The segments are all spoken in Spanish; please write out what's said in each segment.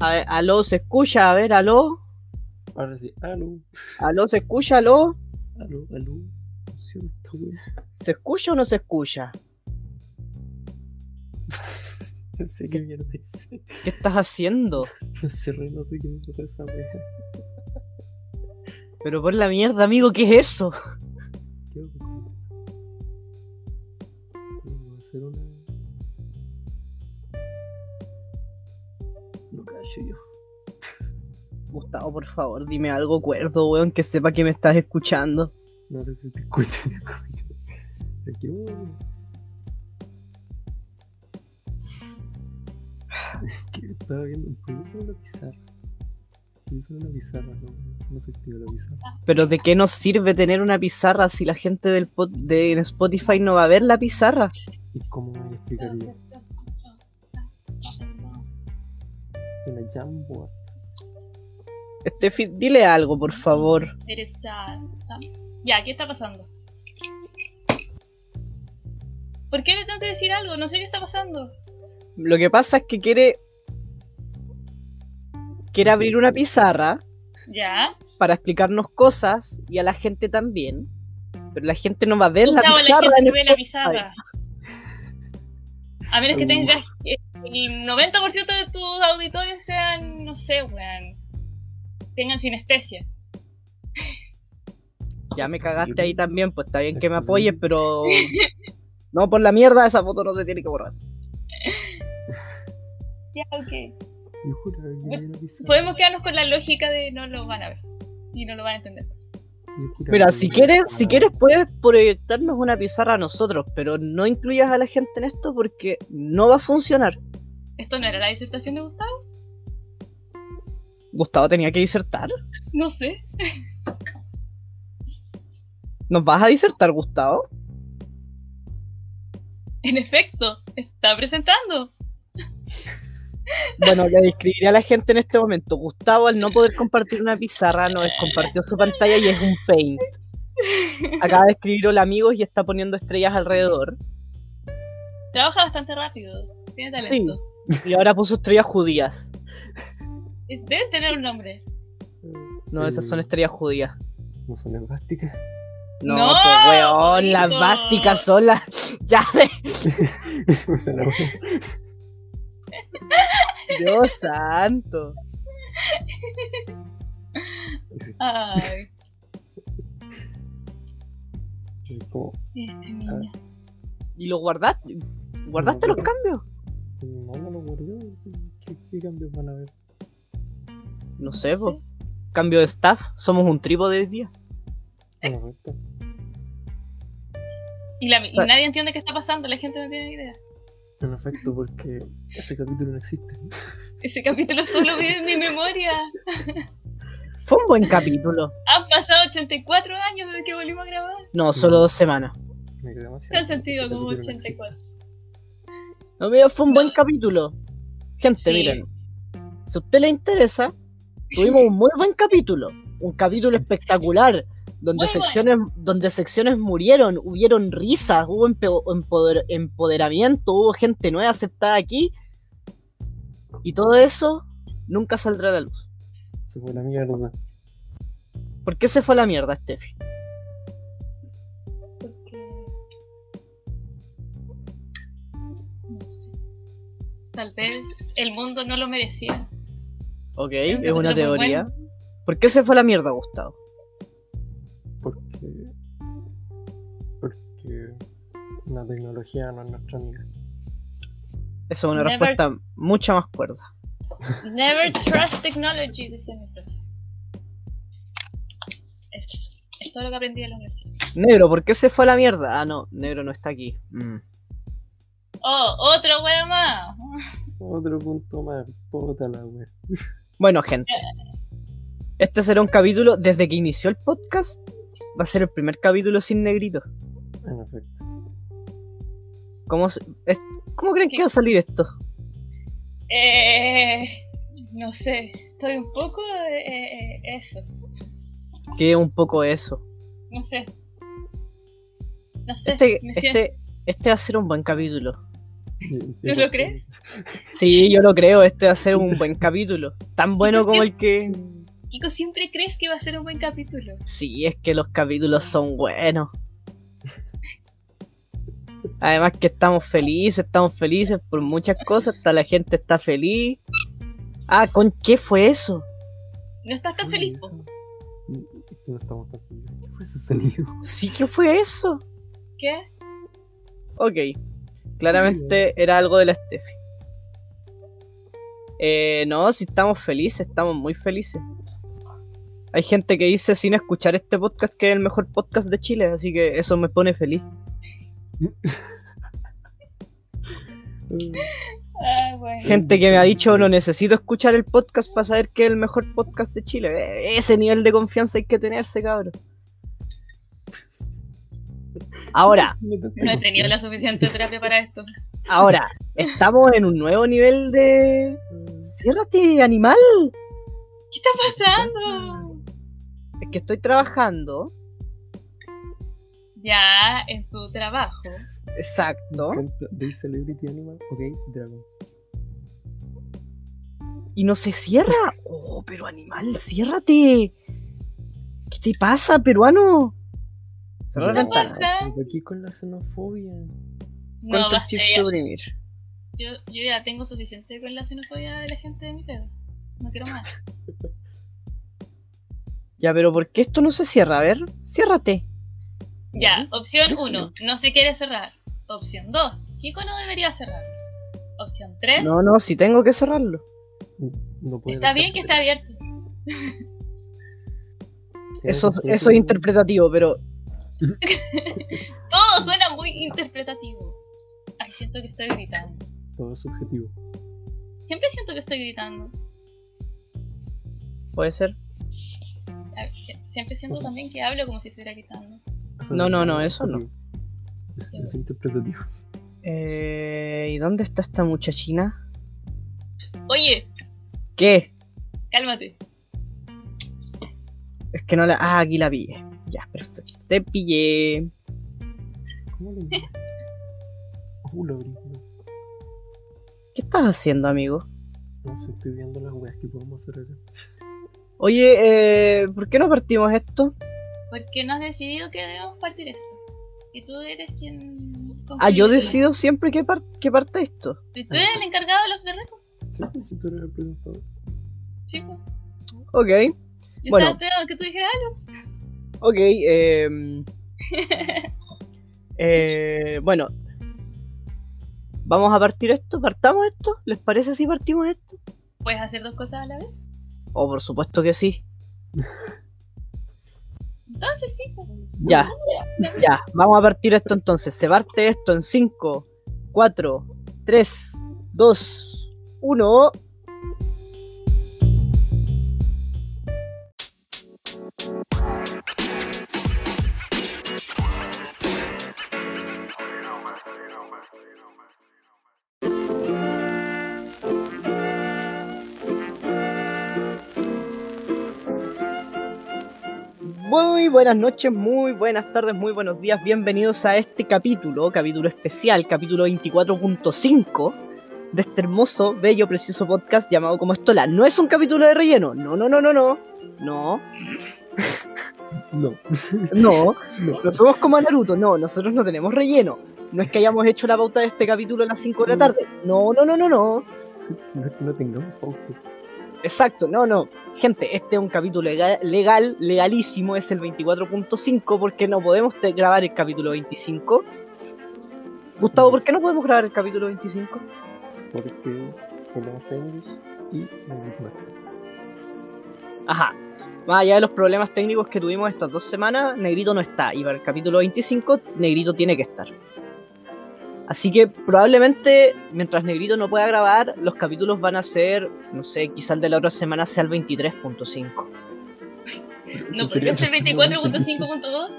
A ver, aló, ¿se escucha? A ver, aló. Ahora sí, aló, Aló, ¿se escucha? Aló. aló, aló. ¿Se escucha o no se escucha? No sé qué mierda hice. ¿Qué estás haciendo? No sé, no sé qué pasó esa wea. Pero por la mierda, amigo, ¿qué es eso? Que hacer una. Gustavo, por favor, dime algo cuerdo, weón, que sepa que me estás escuchando. No sé si te escucho, te quiero. Que estaba viendo. ¿Por qué una pizarra? ¿Por una pizarra? No, no se activa la pizarra. Pero ¿de qué nos sirve tener una pizarra si la gente del pod- de Spotify no va a ver la pizarra? ¿Y cómo me explicaría? Jamboard. Estefi, dile algo, por favor. Eres ya. Ya, ¿qué está pasando? ¿Por qué le tengo que decir algo? No sé qué está pasando. Lo que pasa es que quiere. Quiere abrir una pizarra Ya. para explicarnos cosas y a la gente también. Pero la gente no va a ver la pizarra gente en no ve la pizarra. A menos que tengas el 90% de tus auditores sean, no sé, weón. Tengan sinestesia. Ya me cagaste ahí también, pues está bien que me Es apoyes, pero. No, por la mierda, esa foto no se tiene que borrar. Ya, ok. Pizarra. Podemos quedarnos con la lógica de no lo van a ver. Y no lo van a entender. Mira, si quieres, si quieres puedes proyectarnos una pizarra a nosotros, pero no incluyas a la gente en esto porque no va a funcionar. ¿Esto no era la disertación de Gustavo? Gustavo tenía que disertar. No sé. ¿Nos vas a disertar, Gustavo? En efecto, está presentando. Bueno, le describiré a la gente en este momento. Gustavo, al no poder compartir una pizarra, nos compartió su pantalla y es un paint. Acaba de escribir hola amigos y está poniendo estrellas alrededor. Trabaja bastante rápido. Tiene talento. Y ahora puso estrellas judías. Debe tener un nombre. No, esas son estrellas judías. No son esvásticas. No, No, pues weón, las básticas son las. Wea. Dios santo. Ay, este niño. ¿Y lo guardaste? ¿Guardaste No, los cambios? No, no lo guardé. ¿Qué, qué cambios van a haber? No sé, pues. Cambio de staff. Somos un trípode hoy día. En efecto. Y, la- y nadie entiende qué está pasando, la gente no tiene idea. En efecto, porque ese capítulo no existe. Ese capítulo solo vive en mi memoria. Fue un buen capítulo. Han pasado 84 años desde que volvimos a grabar. No, solo dos semanas. Me quedé Se demasiado. han sentido como capítulo no existe. 84. No, mira, fue un buen capítulo. Gente, Sí. miren. Si a usted le interesa, tuvimos un muy buen capítulo. Un capítulo espectacular. Donde Muy secciones, donde secciones murieron, hubieron risas, hubo empoder- empoderamiento, hubo gente nueva aceptada aquí. Y todo eso nunca saldrá a la luz. Se fue la mierda. ¿Por qué se fue a la mierda, Steffi? Tal vez el mundo no lo merecía. Ok, es una teoría. bueno. ¿Por qué se fue a la mierda, Gustavo? Porque. Porque. La tecnología no es nuestra amiga. Esa es una Never- respuesta mucha más cuerda. Never trust technology, decía mi profe. Es, es todo lo que aprendí de la universidad. Negro, ¿por qué se fue a la mierda? Ah, no, Negro no está aquí. Mm. Oh, otro wea más. Otro punto más. Puta la wea. Bueno, gente. Este será un capítulo, desde que inició el podcast, va a ser el primer capítulo sin negrito. En efecto. ¿Cómo, se- es- ¿cómo creen que va a salir esto? Eh, no sé, estoy un poco eh, eh, eso. Que un poco eso. No sé. No sé. Este, me siento- este, este va a ser un buen capítulo. ¿Tú lo crees? Sí, yo lo creo, este va a ser un buen capítulo. Tan bueno como el que... Kiko, siempre crees que va a ser un buen capítulo. Sí, es que los capítulos son buenos. Además que estamos felices, estamos felices por muchas cosas, hasta la gente está feliz. Ah, ¿con qué fue eso? ¿No estás tan feliz? no estamos tan felices. ¿Qué fue ese sonido? Sí, ¿qué fue eso? ¿Qué? Ok, claramente era algo de la Steffi. Eh, no, si estamos felices, estamos muy felices. Hay gente que dice sin escuchar este podcast que es el mejor podcast de Chile, así que eso me pone feliz. Ah, bueno. Gente que me ha dicho no necesito escuchar el podcast para saber que es el mejor podcast de Chile. Eh, Ese nivel de confianza hay que tenerse, cabrón. Ahora, No he tenido la suficiente terapia para esto. ahora, estamos en un nuevo nivel de. Ciérrate, animal. ¿Qué está pasando? Es que estoy trabajando. Ya, en tu trabajo. Exacto. Day Celebrity Animal, ok, Dragons. Y no se cierra. Oh, pero animal, ciérrate. ¿Qué te pasa, peruano? Cerra la ¿Qué ventana. qué con la xenofobia? No, ¿Cuántos basta, chips ya. suprimir? Yo, yo ya tengo suficiente con la xenofobia de la gente de mi pedo. No quiero más. Ya, pero ¿por qué esto no se cierra? A ver, ciérrate. Ya, opción 1, no se quiere cerrar. Opción 2, Kiko no debería cerrar. Opción 3, No, no, si tengo que cerrarlo. No puede está bien que está abierto. Eso es interpretativo, pero Todo suena muy interpretativo. Ay, siento que estoy gritando. Todo es subjetivo. Siempre siento que estoy gritando. puede ser. Ver, Siempre siento también que hablo como si estuviera gritando. No, no, no, eso no. Es interpretativo. Eh, ¿Y dónde está esta muchachina? Oye, ¿Qué? cálmate. Es que no la. Ah, aquí la pillé. Ya, perfecto. Te pillé. ¿Cómo le? Uh, ¿Qué estás haciendo, amigo? no sé, estoy viendo las weas que podemos hacer acá. Oye, eh, ¿por qué no partimos esto? Porque no has decidido que debemos partir esto. Y tú eres quien. Ah, yo decido siempre que, par- que parte esto. ¿Y tú eres el encargado de los de reto? Sí, pues si tú eres el presentador. Chicos. Ok, Yo Bueno. estaba esperando que tú dijeras algo. Ok. eh, eh, bueno, vamos a partir esto. ¿Partamos esto? ¿Les parece si partimos esto? ¿Puedes hacer dos cosas a la vez? Oh, por supuesto que sí. Entonces sí. pues. Ya, ya, vamos a partir esto entonces. Se parte esto en 5, 4, 3, 2, 1. Muy buenas noches, muy buenas tardes, muy buenos días. Bienvenidos a este capítulo, capítulo especial, capítulo 24.5 de este hermoso, bello, precioso podcast llamado como Estola. No es un capítulo de relleno. No, no, no, no, no. No, No, no. no. No somos como Naruto. No, nosotros no tenemos relleno. No es que hayamos hecho la pauta de este capítulo a las 5 de la tarde. No, no, no, no, no. No no tengamos pauta. Exacto, no, no. Gente, este es un capítulo legal, legal legalísimo, es el 24.5 porque no podemos grabar el capítulo 25. Gustavo, ¿por qué no podemos grabar el capítulo 25? Porque problemas técnicos y negrito no está. Ajá. Más allá de los problemas técnicos que tuvimos estas dos semanas, Negrito no está. Y para el capítulo 25, Negrito tiene que estar. Así que probablemente, mientras Negrito no pueda grabar, los capítulos van a ser, no sé, quizá el de la otra semana sea el 23.5. ¿No podría ser 24.5.2?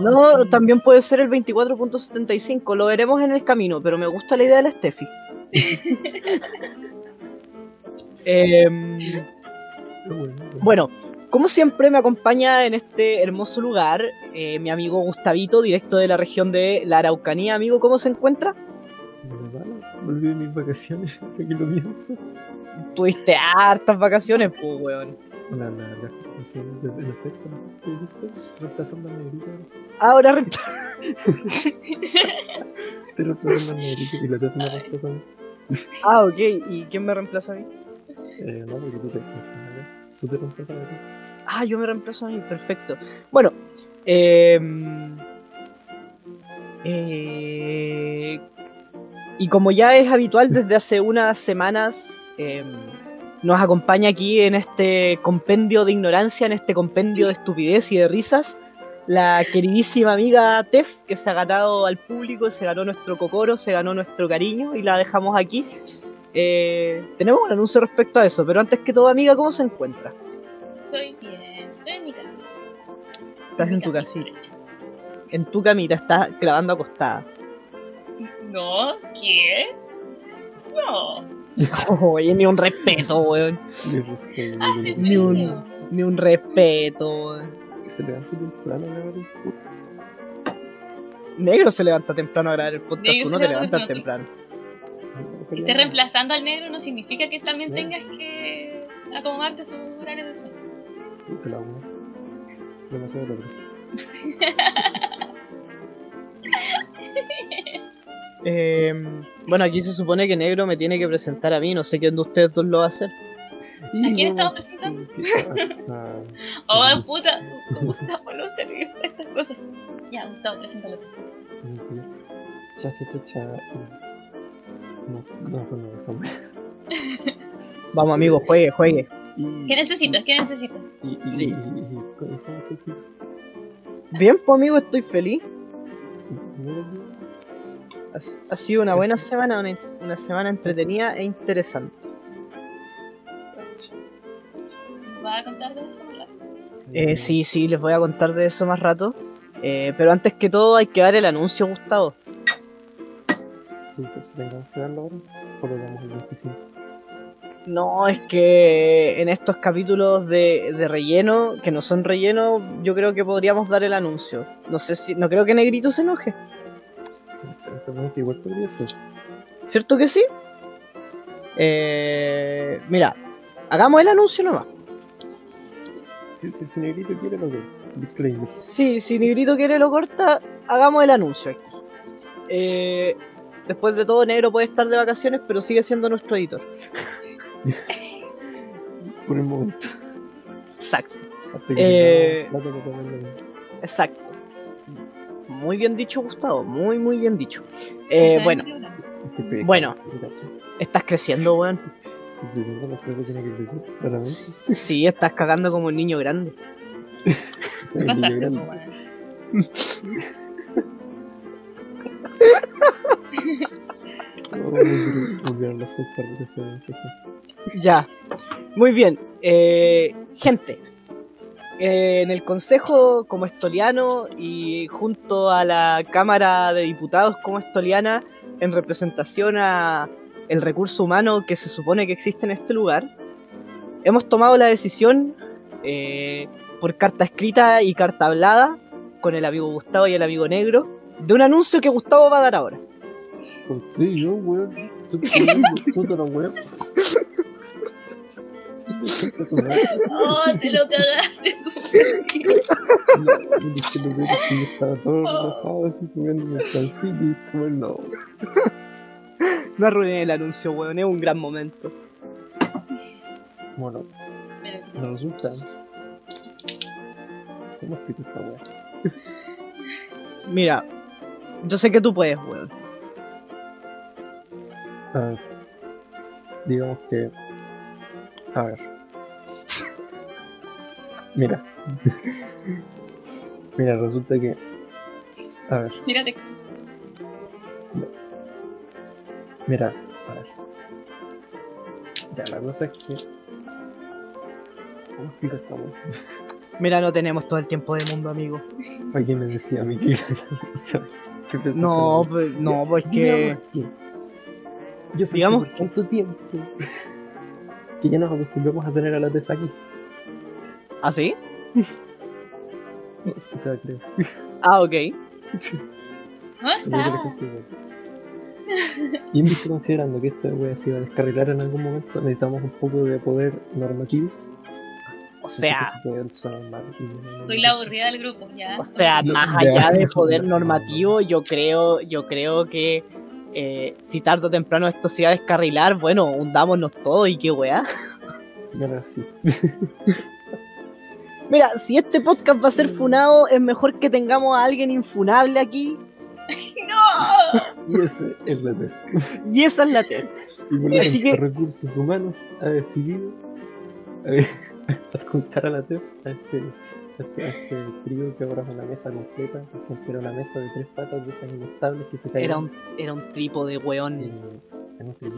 No, también puede ser el 24.75, lo veremos en el camino, pero me gusta la idea de la Steffi. Em, bueno, como siempre me acompaña en este hermoso lugar eh, mi amigo Gustavito, directo de la región de la Araucanía. Amigo, ¿cómo se encuentra? Verdad, volví de mis vacaciones, ahora que lo pienso. Tuviste hartas vacaciones, pues, weón. La larga, así, en efecto, reemplazando al negrito. Ahora renta. Te reemplazando al negrito y la te me reemplaza a mí. Ah, ok. ¿Y quién me reemplaza a mí? Eh, no, porque tú te, tú te reemplazas a mí. Ah, yo me reemplazo a mí, perfecto. Bueno, eh, eh, y como ya es habitual desde hace unas semanas, eh, nos acompaña aquí en este compendio de ignorancia, en este compendio de estupidez y de risas, la queridísima amiga Tef, que se ha ganado al público, se ganó nuestro cocoro, se ganó nuestro cariño y la dejamos aquí. Eh, tenemos un anuncio respecto a eso, pero antes que todo, amiga, ¿cómo se encuentra? Estás en tu casita, en tu camita, estás grabando acostada. No, ¿qué? No. Oye, ni un respeto, weón. Ni respeto, Ah, ni- sí, Ni un, ni un respeto, weón. Se levanta temprano a grabar el podcast. Negro se levanta temprano a grabar el podcast, Negro tú no te levanta levantas temprano. Que estés reemplazando al negro no significa que también No. tengas que acomodarte su horario de sueño. Demasiado tarde. Eh, bueno, aquí se supone que Negro me tiene que presentar a mí, no sé quién de ustedes dos lo va a hacer. ¿A quién estamos presentando? Ah, Oh, puta. Gustavo, no te ríes de estas cosas. Ya, Gustavo, preséntalo. Cha, cha, cha, cha. No, no, no, no. Vamos, amigo, juegue, juegue. Y- ¿Qué necesitas? ¿Qué necesitas? Y, y, Sí. y, y, y- ¿cómo cómo estás tú? Bien, pues, amigo, estoy feliz. Ha, ha sido una buena semana, una, una semana entretenida e interesante. ¿Vas a contar de eso, verdad? Eh, sí, sí, les voy a contar de eso más rato. Eh, pero antes que todo hay que dar el anuncio, Gustavo. ¿Tú crees que tengamos que darlo ahora? ¿O lo damos el 25? No, es que en estos capítulos de, de relleno, que no son relleno, yo creo que podríamos dar el anuncio. No sé si, no creo que Negrito se enoje. Exactamente, igual podría ser. ¿Cierto que sí? Eh, mira, hagamos el anuncio nomás. Si, si, si Negrito quiere, lo. Disclaimer. Sí, si Negrito quiere lo corta, hagamos el anuncio aquí. Eh, después de todo, Negro puede estar de vacaciones, pero sigue siendo nuestro editor. Por el momento. Exacto, Eh, exacto. Muy bien dicho, Gustavo, muy, muy bien dicho. Eh, bueno, bueno. estás creciendo, weón. Sí, estás cagando como un niño grande. Un niño grande. Ya. Muy bien. Eh, gente. eh, en el Consejo como estoliano y junto a la Cámara de Diputados como estoliana, en representación a el recurso humano que se supone que existe en este lugar, hemos tomado la decisión eh, por carta escrita y carta hablada con el amigo Gustavo y el amigo Negro de un anuncio que Gustavo va a dar ahora. ¿Por qué yo, weón? Tú te puta la weón. Oh, te lo cagaste. No, que yo estaba todo relajado así comiendo pancito y como no. No arruiné el anuncio, weón, es un gran momento. Bueno, me resulta. ¿Cómo explico esta weá? Mira, yo sé que tú puedes, weón. A ver. Digamos que. A ver. Mira. Mira, resulta que. A ver, Mira texto. mira, a ver. Ya, la cosa es que. ¿Cómo explico esta weá? Mira, no tenemos todo el tiempo del mundo, amigo. ¿Para me decía a mí que? No, pues, no, pues que. Yo fui Digamos por tanto tiempo que ya nos acostumbramos a tener a la tefa aquí. ¿Ah, sí? O sea, creo. Ah, ok. ¿Dónde Supongo que la está? Y en vista considerando que esta wea se iba a descarrilar en algún momento, necesitamos un poco de poder normativo. O sea, Soy la aburrida del grupo, ya. o sea, No, más ya. allá de poder normativo, yo creo, yo creo que eh, si tarde o temprano esto se iba a descarrilar, bueno, hundámonos todos y qué weá. Mira, sí. Mira, si este podcast va a ser funado, es mejor que tengamos a alguien infunable aquí. ¡No! Y ese es la TEF. Y esa es la TED. Y por Así que- Recursos Humanos ha decidido adjuntar a la TEF a este, a este, a este trío que ahora es una mesa completa, porque era una mesa de tres patas de esas inestables que se caían Era un, era un trípode, weón. en, en un trío.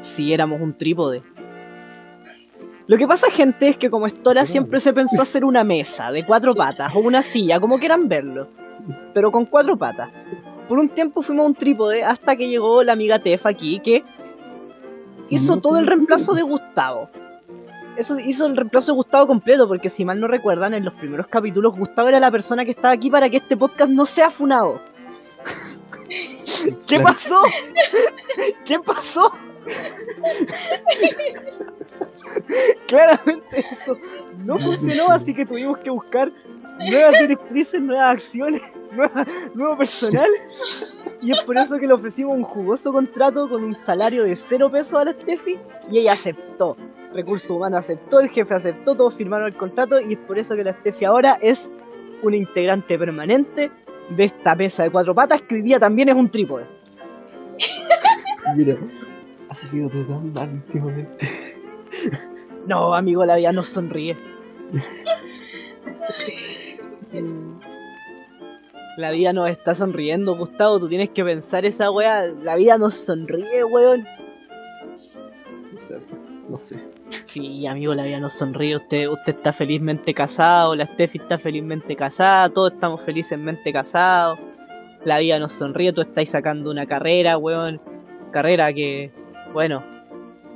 Si éramos un trípode. Lo que pasa, gente, es que como Stola siempre se pensó hacer una mesa de cuatro patas o una silla, como quieran verlo, pero con cuatro patas. Por un tiempo fuimos a un trípode hasta que llegó la amiga Tef aquí, que hizo todo el reemplazo de Gustavo. Eso hizo el reemplazo de Gustavo completo, porque si mal no recuerdan, en los primeros capítulos Gustavo era la persona que estaba aquí para que este podcast no sea funado. ¿Qué pasó? ¿Qué pasó? Claramente eso no funcionó, así que tuvimos que buscar nuevas directrices, nuevas acciones, nueva- nuevo personal. Y es por eso que le ofrecimos un jugoso contrato con un salario de cero pesos a la Steffi y ella aceptó. Recursos Humanos aceptó, el jefe aceptó, todos firmaron el contrato y es por eso que la Steffi ahora es una integrante permanente de esta mesa de cuatro patas que hoy día también es un trípode. Mira, ha salido todo tan mal últimamente. No, amigo, la vida nos sonríe. La vida nos está sonriendo, Gustavo. Tú tienes que pensar esa weá. La vida nos sonríe, weón. No sé. Sí, amigo, la vida nos sonríe. Usted, usted está felizmente casado, la Steffi está felizmente casada, todos estamos felizmente casados. La vida nos sonríe, tú estás sacando una carrera, weón. Carrera que, bueno,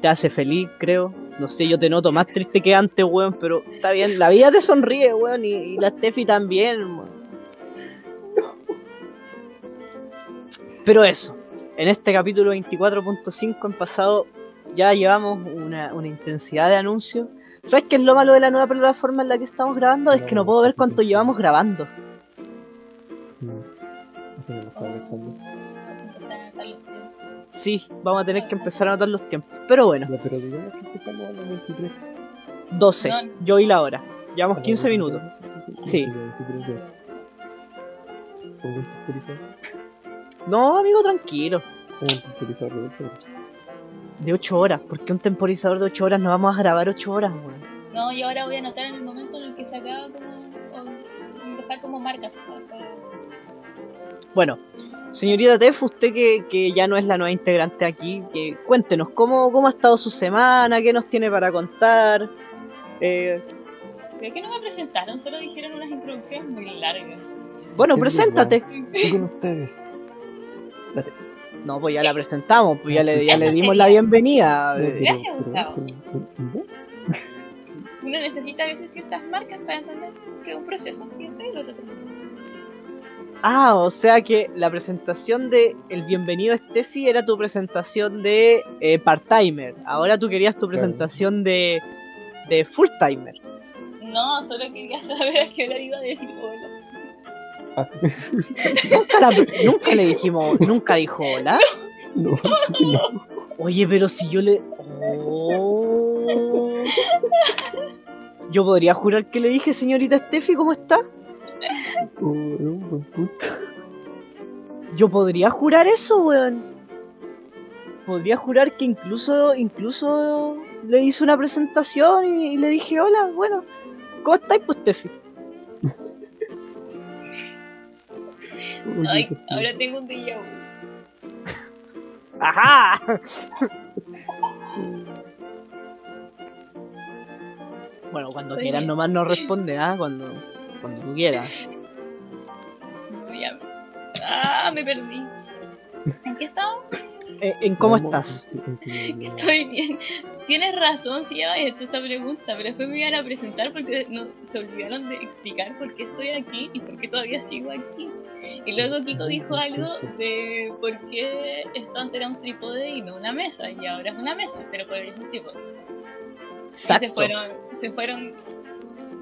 te hace feliz, creo. No sé, yo te noto más triste que antes, weón, pero está bien. La vida te sonríe, weón, y, y la Steffi también, weón. Pero eso, en este capítulo 24.5 han pasado, ya llevamos una, una intensidad de anuncios. ¿Sabes qué es lo malo de la nueva plataforma en la que estamos grabando? Es que no puedo ver cuánto llevamos grabando. Eso me lo estaba cachando. Empezar a notar los tiempos. Sí, vamos a tener que empezar a anotar los tiempos. Pero bueno, pero digamos que empezamos a las 23. 12, No. yo y la hora. Llevamos las 15 minutos. 23, Sí. 23 12. Pongo un temporizador. No, amigo, tranquilo. De 8 horas. De 8 horas. ¿Por qué un temporizador de 8 horas? No vamos a grabar 8 horas, weón. No, y ahora voy a anotar en el momento en el que se acaba como. dejar como para- Bueno, señorita Tef, usted que, que ya no es la nueva integrante aquí, que cuéntenos cómo, cómo ha estado su semana, qué nos tiene para contar. Eh, Creo que no me presentaron, solo dijeron unas introducciones muy largas. bueno, Es preséntate. Con ustedes. La te- No, pues ya la presentamos, pues ya le, ya le dimos la bienvenida. Eh, Gracias, Gustavo. Uno necesita a veces ciertas marcas para entender que es un proceso. Y yo sé lo que Ah, o sea que la presentación de El Bienvenido a Steffi era tu presentación de eh, part-timer. Ahora tú querías tu presentación de, de full-timer. No, solo quería saber a qué hora iba a decir hola. Nunca, le dijimos, nunca dijo hola. no, no. Oye, pero si yo le. Oh. Yo podría jurar que le dije, señorita Steffi, ¿cómo está? Oh, buen. Yo podría jurar eso, weón. Podría jurar que incluso, incluso le hice una presentación y, y le dije, hola, bueno, ¿cómo estáis, pues, Steffi? Ay, ahora tengo un déjà. ¡Ajá! Bueno, cuando Oye. quieras nomás nos responde, ¿ah? Cuando, cuando tú quieras. Ya. Ah, me perdí. ¿En qué estaba? Eh, ¿En cómo estás? Estoy bien. Tienes razón si ya habías hecho esta pregunta, pero después me iban a presentar porque no, se olvidaron de explicar por qué estoy aquí y por qué todavía sigo aquí. Y luego Kiko dijo algo de por qué esto antes era un trípode y no una mesa, y ahora es una mesa, pero por es un trípode. Y se Exacto. fueron, se fueron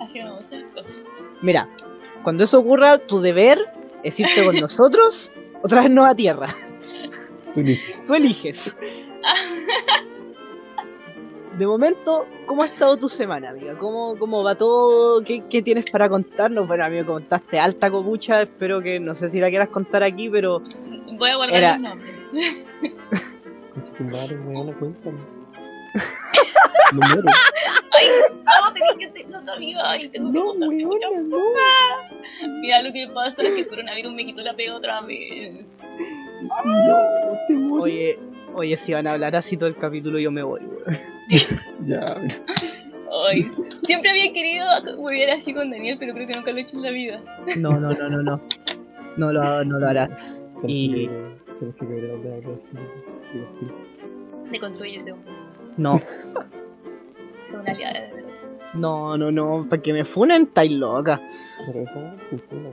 haciendo muchas cosas. Mira, cuando eso ocurra, tu deber es irte con nosotros o traernos a tierra. Tú eliges. Tú eliges. De momento, ¿cómo ha estado tu semana, amiga? ¿Cómo, cómo va todo? ¿Qué, qué tienes para contarnos? Bueno, a mí me contaste alta copucha, espero que no sé si la quieras contar aquí, pero Voy a guardar Era- nombres. Concha tu madre, weón, cuéntame. Me muero. No, tenía que te- no sabía, ay, tengo que No, contar muchas no. cosas. Mira lo que pasa es que el coronavirus me quitó la pega otra vez. No, te muero. oye, oye, si van a hablar así todo el capítulo, yo me voy, weón. Ya. Ay, siempre había querido volver así con Daniel, pero creo que nunca lo he hecho en la vida. No, no, no, no, no. No lo, no lo harás. Y Tienes que querer hablar algo así. Deconstruyete, no, es una aliada de verdad. no, no, no, para que me funen, estáis loca. Pero eso es cultura.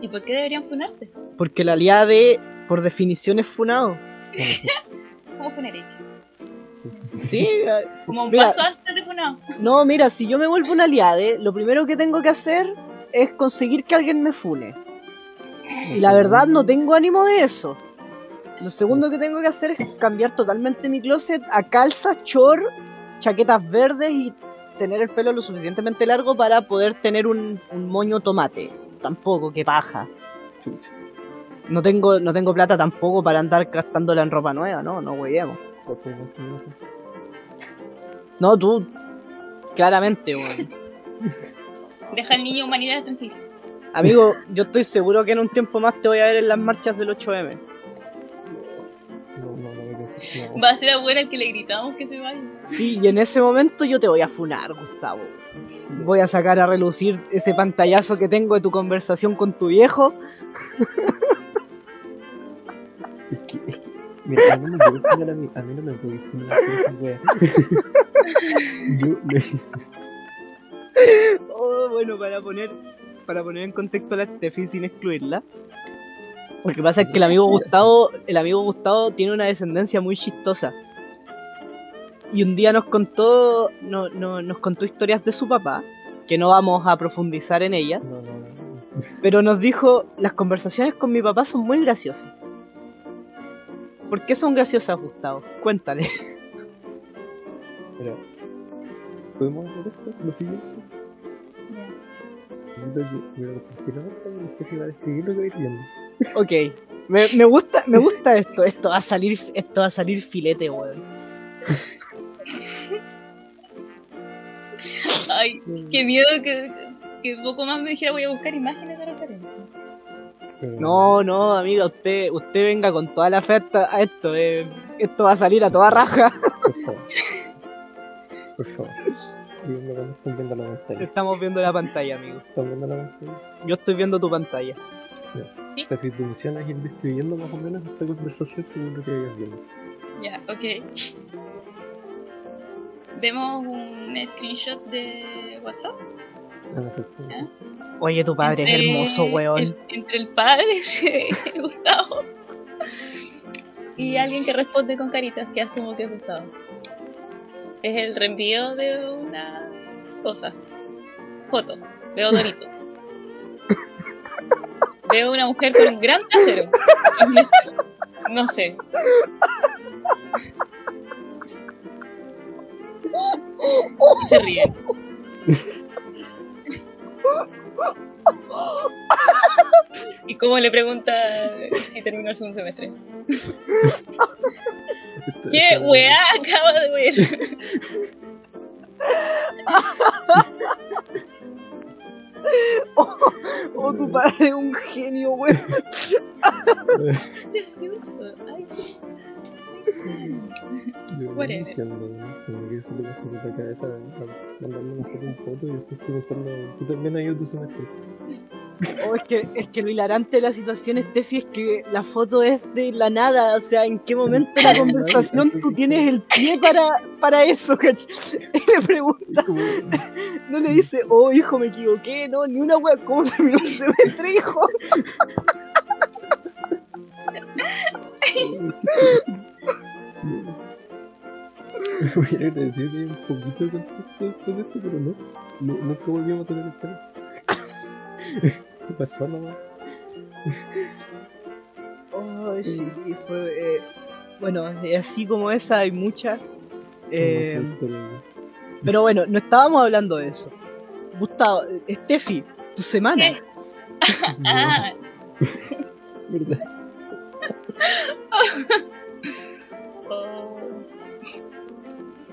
¿Y por qué deberían funarte? Porque la aliada de, por definición, es funado. ¿Cómo funaréis? Sí, Como un Mira, paso antes de funado. no, mira, si yo me vuelvo una aliade, lo primero que tengo que hacer es conseguir que alguien me fune. Y la verdad no tengo ánimo de eso. Lo segundo que tengo que hacer es cambiar totalmente mi closet a calzas, short, chaquetas verdes y tener el pelo lo suficientemente largo para poder tener un, un moño tomate. Tampoco, que paja. Chucha. No tengo, no tengo plata tampoco para andar gastándola en ropa nueva, no, no huevemos. No, tú, claramente, weón. Deja al niño humanidad tranquilo. Amigo, yo estoy seguro que en un tiempo más te voy a ver en las marchas del 8M. No, no, no, no. Va a ser abuela el que le gritamos que se vaya. Sí, y en ese momento yo te voy a funar, Gustavo. Voy a sacar a relucir ese pantallazo que tengo de tu conversación con tu viejo. Es que, es que, mira, a mí no me puedes funar a mí, a mí no me puedes funar por esa wea. Yo le hice. Oh, bueno, para poner, para poner en contexto a la Steffi sin excluirla. Porque pasa es que el amigo Gustavo, el amigo Gustavo tiene una descendencia muy chistosa. Y un día nos contó, no, no- nos contó historias de su papá, que no vamos a profundizar en ellas. No. Pero nos dijo, las conversaciones con mi papá son muy graciosas. ¿Por qué son graciosas, Gustavo? Cuéntale. Mira, ¿podemos hacer esto? Lo siguiente. Necesito que, porque me el jefe va a describir lo que vais viendo. Ok. Me, me gusta, me gusta esto. Esto va a salir, esto va a salir filete, weón. Ay, qué miedo que, que poco más me dijera voy a buscar imágenes de referencia. Pero- No, no, amiga, usted, usted venga con toda la fe a esto. eh. Esto va a salir a toda raja. Por favor. Por favor. Viendo la pantalla. Estamos viendo la pantalla, amigo. ¿Están viendo la pantalla? Yo estoy viendo tu pantalla. Tu misión es ir describiendo más o menos esta conversación según lo que vayas viendo. Ya, ok. Vemos un screenshot de WhatsApp. En efecto. ¿Ya? Oye, tu padre es hermoso, weón. el- entre el padre de Gustavo y alguien que responde con caritas que asumo que es Gustavo. Es el reenvío de una cosa. Foto. Veo Dorito. Veo una mujer con un gran trasero. No sé. Se ríen. Y cómo le pregunta si terminó el segundo semestre. ¿Qué weá acaba de ver? Oh, tu padre es un genio, weón. Yo no entiendo, qué se le pasa por la cabeza mandarme una foto, un foto y después preguntando, ¿tú también has ido tu semestre? Oh, es, que, es que lo hilarante de la situación, Steffi, es que la foto es de la nada. O sea, ¿en qué momento de la conversación tú tienes el pie para, para eso? ¿cachai? Y le pregunta, no le dice, oh hijo, me equivoqué, no, ni una wea, ¿cómo terminó el semestre, hijo? Voy a agradecer que hay un poquito de contexto después de esto, pero no. no nunca volvimos a tocar el tema. ¿Qué pasó nomás? Oh, sí, fue. eh, bueno, eh, así como esa hay muchas. Eh, pero bueno, no estábamos hablando de eso. Gustavo, eh, Steffi, tu semana. Ah, ¿Verdad? oh.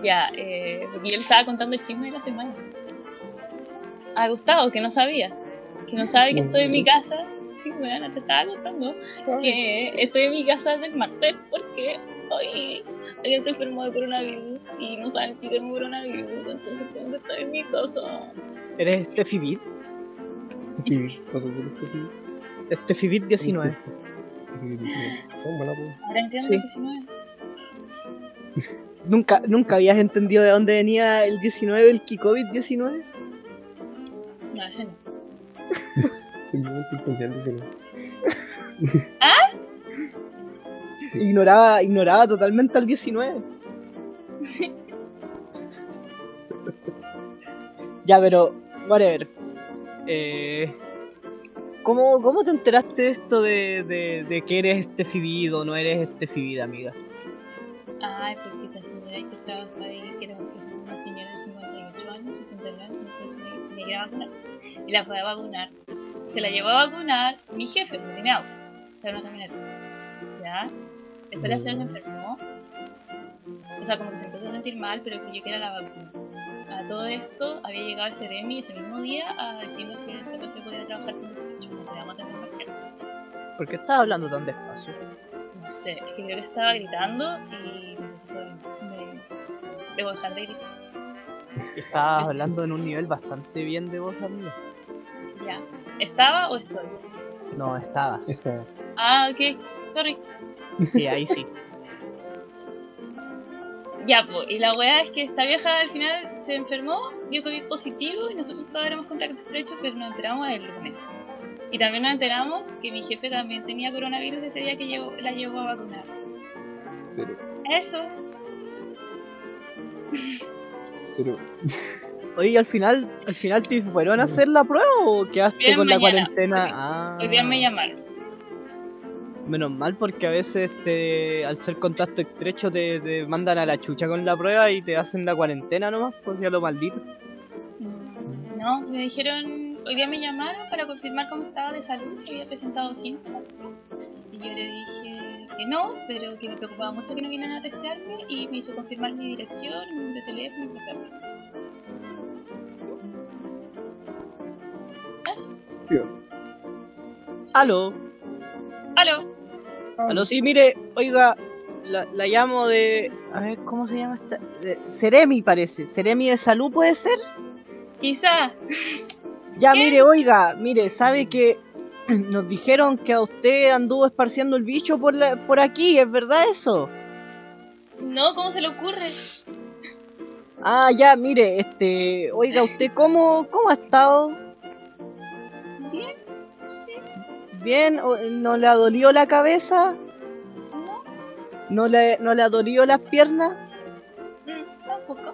Ya, eh, porque yo le estaba contando el chisme de la semana. A Gustavo, que no sabía. Que no sabe que estoy en mi casa. Sí, bueno, te estaba contando. Que estoy en mi casa desde el martes porque hoy alguien se enfermó de coronavirus y no saben si tengo coronavirus. Entonces tengo que estar en mi casa. ¿Eres Steffi Bit? Steffi Beer, pasó a ser Steffi Bit 19. Steffi Beer 19. Oh, mala pues. Ahora entiendo Sí. que si no es. ¿Nunca, ¿Nunca habías entendido de dónde venía el 19 del Kikovid 19? No, ese no. Simplemente inconsciente, sí, no. Sí. Ignoraba, ignoraba totalmente al 19. ya, pero, whatever. Eh, ¿cómo, ¿Cómo te enteraste de esto de, de, de que eres Steffi Bit o no eres Steffi Bit, amiga? Ay, porque que estaba ahí, que era una señora de 58 años, 79 años, entonces me quería vacunar. Y la fue a vacunar. Se la llevó a vacunar mi jefe, porque tenía auto. Era una camioneta. ¿Ya? Después la señora se enfermó. O sea, como que se empezó a sentir mal, pero que yo quería la vacuna. A todo esto había llegado el Ceremi ese mismo día a decirnos que solo se podía trabajar con derecho, no podíamos tener marcial. ¿Por qué estás hablando tan despacio? No sé, es que creo que estaba gritando y. Me... Debo dejar de gritar. Estabas hablando en un nivel bastante bien de voz, amiga. Ya. ¿Estaba o estoy? No, estabas. Esta, Ah, ok. Sorry. Sí, ahí sí. Ya, pues. Y la weá es que esta vieja al final se enfermó, dio COVID positivo y nosotros todos éramos contacto estrecho, pero nos enteramos el lunes. Y también nos enteramos que mi jefe también tenía coronavirus ese día que la llevó a vacunar. pero, Eso. Pero, Oye, al final, al final te fueron a hacer la prueba o quedaste Bien, con la cuarentena? Hoy- Ah, Hoy día me llamaron. Menos mal porque a veces te, al ser contacto estrecho te, te mandan a la chucha con la prueba y te hacen la cuarentena nomás, pues ya lo maldito. Mm, No, me dijeron, hoy día me llamaron para confirmar cómo estaba de salud, si había presentado síntomas. Y yo le dije que no, pero que me preocupaba mucho que no vinieran a testearme y me hizo confirmar mi dirección, mi número de teléfono y mi tío, Aló, ¡Aló! aló, sí, mire, oiga, la, la llamo de. A ver, ¿cómo se llama esta? de- Ceremi parece. ¿Ceremi de salud puede ser? Quizá. Ya, ¿Qué? mire, oiga, mire, sabe que nos dijeron que a usted anduvo esparciendo el bicho por, la, por aquí, ¿es verdad eso? No, ¿cómo se le ocurre? Ah, ya, mire, este, oiga, ¿usted cómo, cómo ha estado? Bien, sí, ¿Bien? ¿O- ¿No le ha dolido la cabeza? no, ¿No le, no le ha dolido las piernas? mm, tampoco.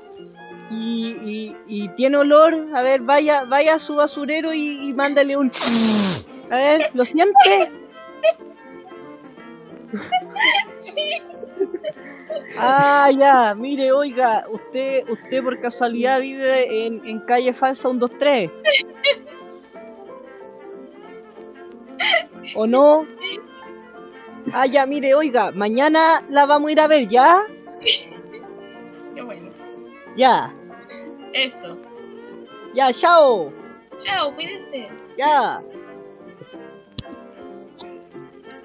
Y, y, y tiene olor. A ver, vaya, vaya a su basurero y, y mándale un. A ver, ¿lo siente? Ah, ya, mire, oiga, usted, usted por casualidad vive en, en calle falsa 123. ¿O no? Ah, ya, mire, oiga, mañana la vamos a ir a ver, ¿ya? Qué bueno. Ya, Eso. ya, chao, Chao, cuídense. ya.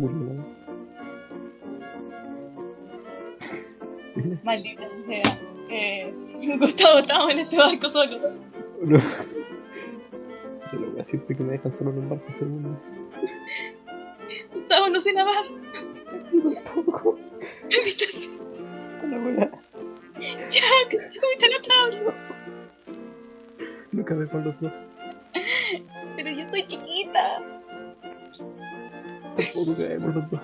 Murió. Maldita sea. Eh, Gustavo, estamos en este barco solo. No. Yo lo voy a siempre que me dejan solo en un barco segundo. Gustavo, no sé nadar. Yo tampoco. Maldita sea. La wea. Jack, súbete a la tabla. No cabe con los dos. Pero yo estoy chiquita. Tampoco cabemos los dos.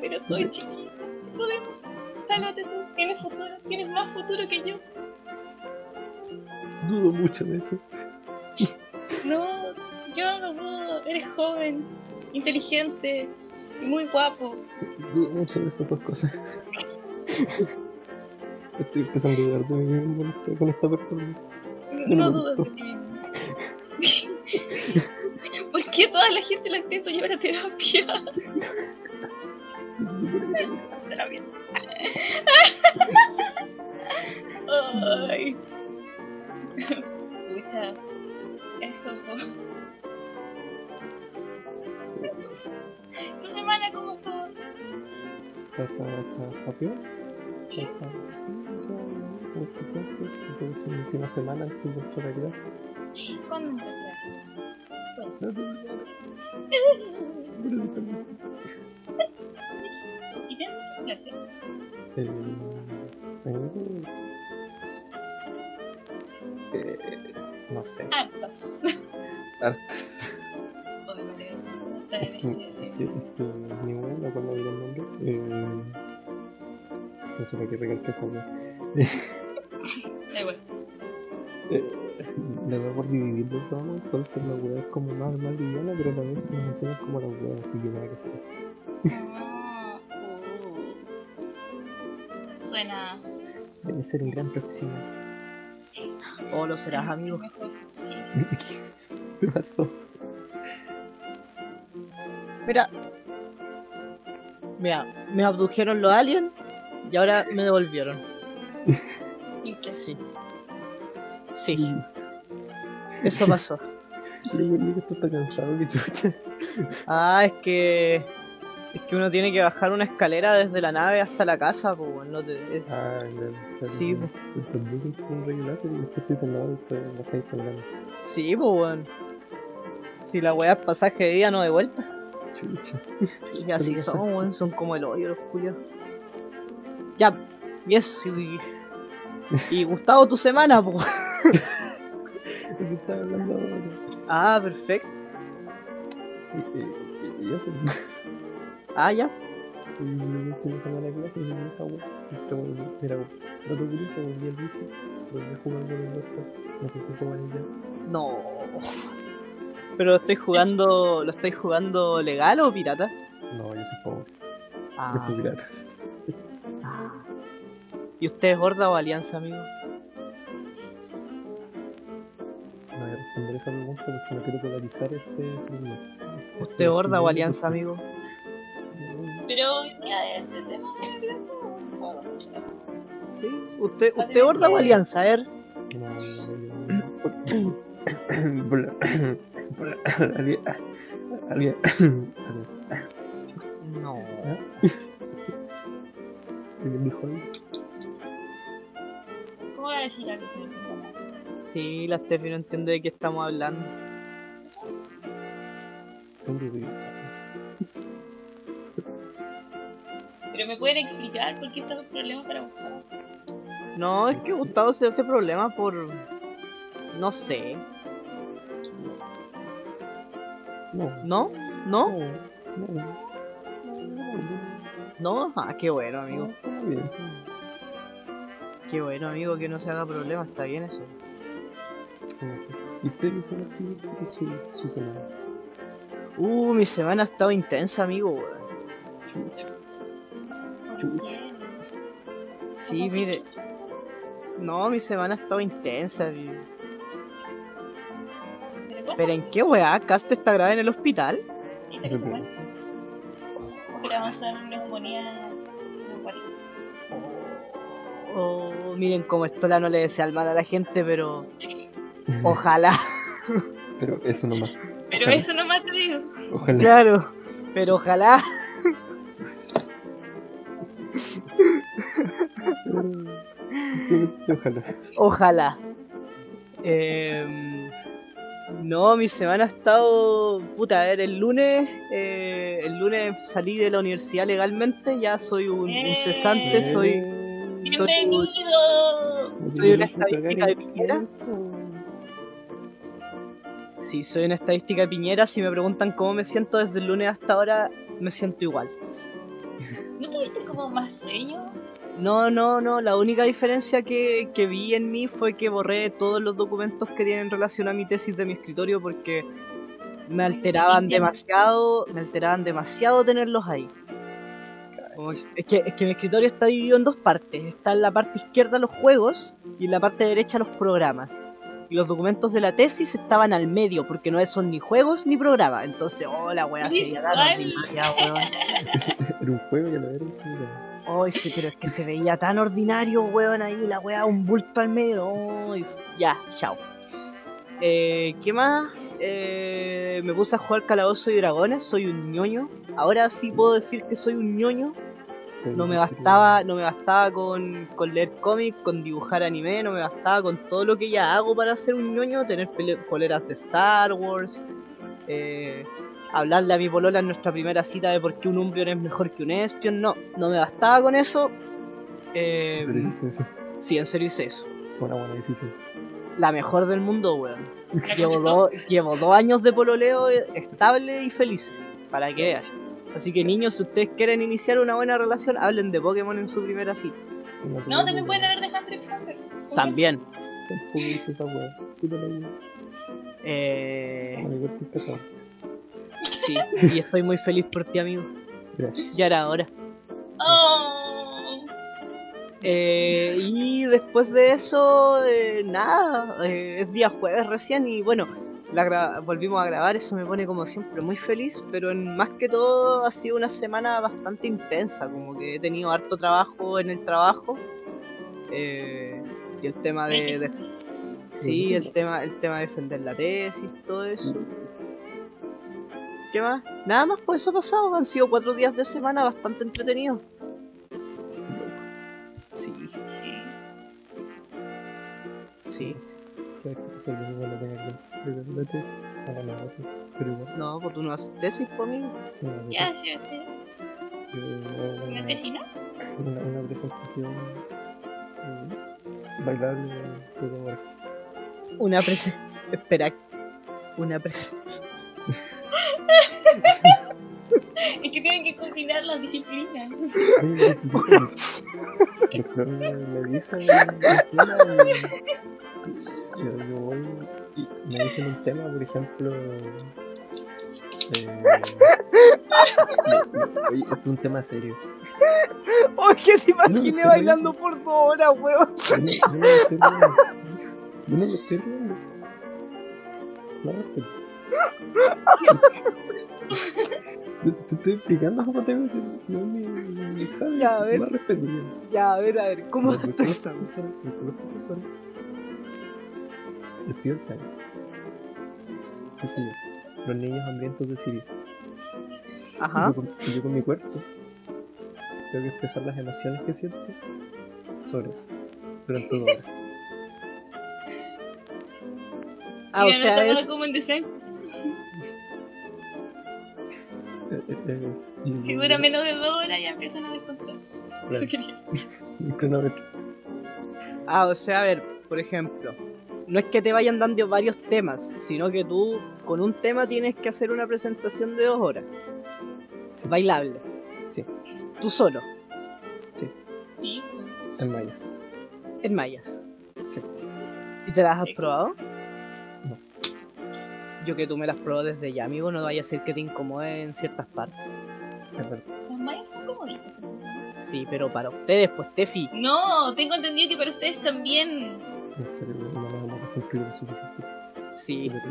Pero estoy chiquita. Si podemos. Sálvate tú. Tienes futuro. Tienes más futuro que yo. Dudo mucho de eso. No, yo no puedo. Eres joven, inteligente y muy guapo. Dudo mucho de esas dos cosas. Estoy empezando a dudar de mí mismo con esta, performance. No, No me dudas de ti mismo. ¿Por qué toda la gente la intenta llevar a terapia? Se supone que tengo que terapia. Ay. Pucha. Eso. ¿Tu semana cómo estuvo? Está, está, está, está peor. Está, está, sí, o sea, como que siempre, tipo, esta última semana antes de entrar a clase. ¿Cuándo empezaste? Eh, no sé, María, está Es que, es que, mi abuela, no acuerdo bien el nombre, eh, no sé para qué recalqué esa. Da igual. Eh, le da por dividir los ramos, entonces la wea es como más, más liviana, pero a la vez nos enseñan como la wea, así que nada que hacer. Suena. Debe ser un gran profesional. O lo serás, amigo. ¿Qué pasó? Mira. Mira, me abdujeron los aliens y ahora me devolvieron. Sí. Sí, eso pasó. Pero bueno, que esto está cansado, que chucha. Ah, es que. Es que uno tiene que bajar una escalera desde la nave hasta la casa, pues, no te. es- Ah, claro. claro, Sí, claro. Te te inducen por un rayo láser y después te dicen no, después bajáis con la mano. Sí, pues, weón. Si la weá es pasaje de día, no de vuelta. Chucha. Y así son, weón, son como el hoyo los culios. Ya, y eso, y, y Gustavo, tu semana, pues. Eso estaba hablando ahora. Ah, perfecto. Y, y, y- y eso. Ah, ya. Y la última semana de clase hice esa. Pero, Mira, dato curioso, volví al vicio. Volví a jugar con el Warcraft. No sé si juegan ya. No. Pero lo estoy jugando. ¿Lo estáis jugando legal o pirata? No, yo soy pobre. Yo Ah, juego pirata. ah. ¿Y usted es horda o alianza, amigo? Responder esa pregunta porque no quiero polarizar este segmento. ¿Usted es horda o alianza, amigo? Pero mira, de este tema. no, Sí. ¿Usted, usted horda o alianza? A ver. No, no, no. Por. No. ¿Ah? Sí, la Steffi no entiende de qué estamos hablando. Pero me pueden explicar por qué está el problema para Gustavo. No, es que Gustavo se hace problema por. No sé. No. ¿No? ¿No? No. No. Ah, qué bueno, no. amigo. Qué bueno, amigo, que no se haga problema. Está bien eso. ¿Y usted qué se de su, su semana? Uh, mi semana ha estado intensa, amigo. weón. Chucha. Chucha. Sí, mire. No, mi semana ha estado intensa. mi- ¿Pero en qué weá? ¿Cast está grave en el hospital? Neumática. Oh, miren cómo esto ya no le desea el mal a la gente, pero ojalá, Pero eso nomás. Pero Ojalá. eso nomás te digo. Ojalá. claro, pero ojalá. Ojalá. Ojalá. Em, no, mi semana ha estado. Puta, a ver, el lunes. eh, el lunes salí de la universidad legalmente. Ya soy un, un cesante, soy. ¡Bienvenido! soy una estadística de Piñera. Sí, soy una estadística de Piñera. Si me preguntan cómo me siento desde el lunes hasta ahora, me siento igual. ¿No tuviste como más sueño? No, no, no. La única diferencia que, que vi en mí fue que borré todos los documentos que tienen relación a mi tesis de mi escritorio porque me alteraban demasiado, me alteraban demasiado tenerlos ahí. Como es, que, es que mi escritorio está dividido en dos partes. Está en la parte izquierda los juegos y en la parte derecha los programas. Y los documentos de la tesis estaban al medio porque no son ni juegos ni programas. Entonces, oh, la weá sería tan ordinaria, weón. Era un juego, ya lo era un juego. Ay, sí, pero es que se veía tan ordinario, weón, ahí la weá, un bulto al medio. Ay, f- ya, chao. Eh, ¿Qué más? Eh, me puse a jugar Calabozo y Dragones, soy un ñoño. Ahora sí puedo decir que soy un ñoño. No me bastaba, no me bastaba con, con leer cómics, con dibujar anime, no me bastaba con todo lo que ya hago para ser un ñoño, tener poleras de Star Wars, eh, hablarle a mi polola en nuestra primera cita de por qué un Umbreon es mejor que un Espion, no, no me bastaba con eso. Eh, ¿En serio eso? sí, en serio hice eso. Fue una buena decisión. La mejor del mundo, weón. Llevo, dos- llevo dos años de pololeo estable y feliz, para que veas. Así que niños, si ustedes quieren iniciar una buena relación, hablen de Pokémon en su primera cita. No, también pueden haber de Hunter x Hunter. También. Esa. Eh, sí, y estoy muy feliz por ti, amigo. Gracias. Ya era hora. Oh. Eh, y después de eso, eh, nada, eh, es día jueves recién y bueno, la gra- volvimos a grabar, eso me pone como siempre muy feliz, pero en, más que todo ha sido una semana bastante intensa, como que he tenido harto trabajo en el trabajo eh, y el tema de, de- sí, el tema, el tema de defender la tesis, todo eso. ¿Qué más? Nada más, pues eso ha pasado, han sido cuatro días de semana bastante entretenidos. Sí, sí. No la tesis. No hago tesis. Pero igual. No, pues tú no haces tesis por mí. No hago Ya, tesis. sí, usted. Yo hago ¿Una una, vecina? una, una presentación eh, bailable de. Una presen... Espera. Una presen... Es que tienen que combinar las disciplinas. Mejor me, me dicen me dicen un tema, por ejemplo. Eh, oye, es un tema serio. Que te imaginé No, bailando por dos horas, weón. Yo no, me estoy riendo. Yo no me estoy riendo. No. Te, te estoy explicando cómo tengo que llevar mi, examen. Ya, a ver. Más respeto. ya. Ya, a ver, a ver, ¿cómo es tu examen? profesores, los tema. ¿Qué sé yo? Los niños hambrientos de Siria. Ajá. Yo, con, yo con mi cuerpo tengo que expresar las emociones que siento sobre eso. Durante toda hora. Ah, o sea, es. como en. Eh, eh, y- Si dura menos de dos horas ya empiezan a descontar. Claro. Ah, o sea, a ver, por ejemplo. No es que te vayan dando varios temas, sino que tú con un tema tienes que hacer una presentación de dos horas. Sí. Bailable. Sí. Tú solo, Sí. En mayas. en mayas. Sí. ¿Y te las has probado? No. Yo que tú me las probó desde ya, amigo, no vaya a ser que te incomode en ciertas partes. Es verdad. Las mayas son comoditas. Sí, pero para ustedes, pues Tefi. No, tengo entendido que para ustedes también. En serio, no nos hemos desconstruido lo suficiente. Sí. Pero-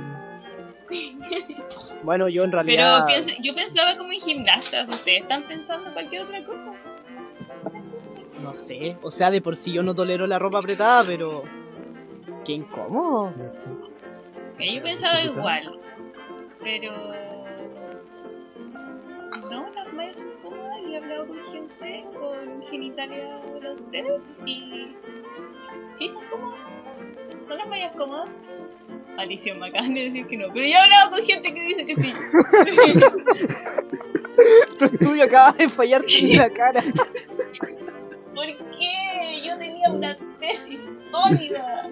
Bueno, yo en Pero realidad. piensa- yo pensaba como en gimnastas. ¿Ustedes están pensando en cualquier otra cosa? No sé. O sea, de por sí yo no tolero la ropa apretada, pero. Qué incómodo. Eh, Yo pensaba ¿Apretada? igual. Pero. No, las mallas son cómodas y he hablado con gente con genitalia de ustedes y. Sí, son cómodas. ¿Son las mallas cómodas? Maldición, me acaban de decir que no. Pero yo he hablado con gente que dice que sí. Tu estudio acaba de fallarte en la cara. ¿Por qué? Yo tenía una tesis sólida.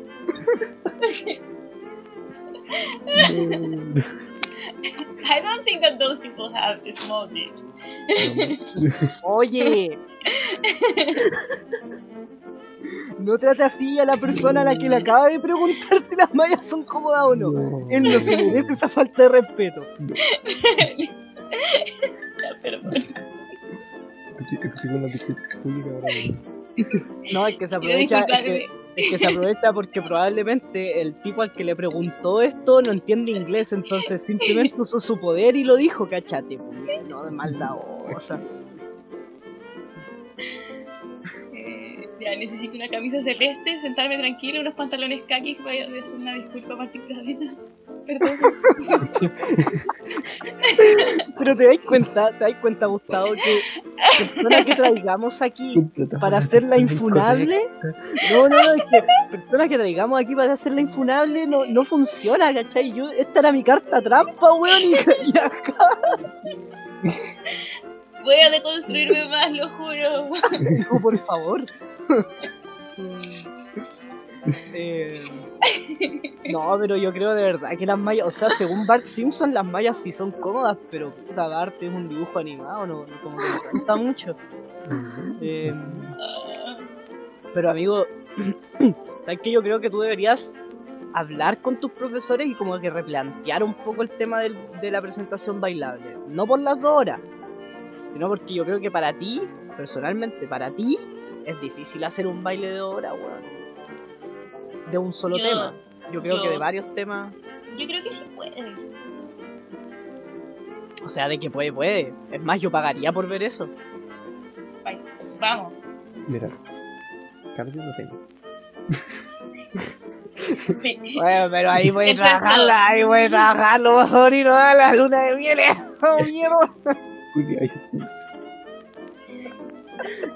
No, I don't think that those people have small dicks. Oye. No trate así a la persona a la que le acaba de preguntar si las mallas son cómodas o no. no. Él no se merece esa falta de respeto. Perdón. No, es que se aprovecha. Es que, es que se aprovecha porque probablemente el tipo al que le preguntó esto no entiende inglés, entonces simplemente usó su poder y lo dijo, cachate. pues, No, es maldadosa. Ya, necesito una camisa celeste, sentarme tranquilo, unos pantalones kakis. Voy a hacer una disculpa particular. Perdón. Pero te das cuenta, te das cuenta, Gustavo, que persona que traigamos aquí para hacerla infunable. No, no, no, es que persona que traigamos aquí para hacerla infunable no, no funciona, ¿cachai? Yo, esta era mi carta trampa, weón, y, y acá. Voy a deconstruirme más, lo juro. Digo, por favor. Eh, no, pero yo creo de verdad que las mallas, o sea, según Bart Simpson, las mallas sí son cómodas, pero puta, Bart es un dibujo animado, no, no- como que no cuenta mucho. Eh, pero amigo, ¿sabes qué? Yo creo que tú deberías hablar con tus profesores y como que replantear un poco el tema del- de la presentación bailable. No por las dos horas, sino porque yo creo que para ti, personalmente, para ti, es difícil hacer un baile de horas, weón. De un solo Yo- tema. Yo creo que de varios temas. Yo creo que sí puede. O sea, de que puede, puede. Es más, yo pagaría por ver eso. Vamos. Mira, cardio no tengo. Sí. Bueno, pero ahí voy a trabajarla, ahí voy a trabajarlo, sobrino, a la luna de miel. ¡Oh, mierda! Ay, Jesús.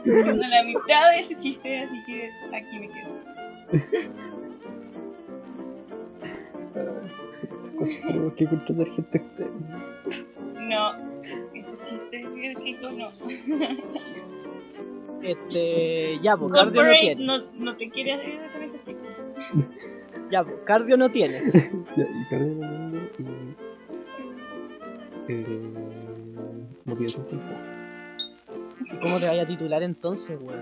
La mitad de ese chiste, así que aquí me quedo. Estas cosas tenemos que contratar gente externa. No. Ese chiste biológico no. Este, ya, pues cardio no Corporate tiene. no, no te quiere hacer con ese chiste. Ya, pues cardio no tienes. Ya, y cardio no tengo y. Eh, motivación tampoco. ¿Y cómo te vaya a titular entonces, weón?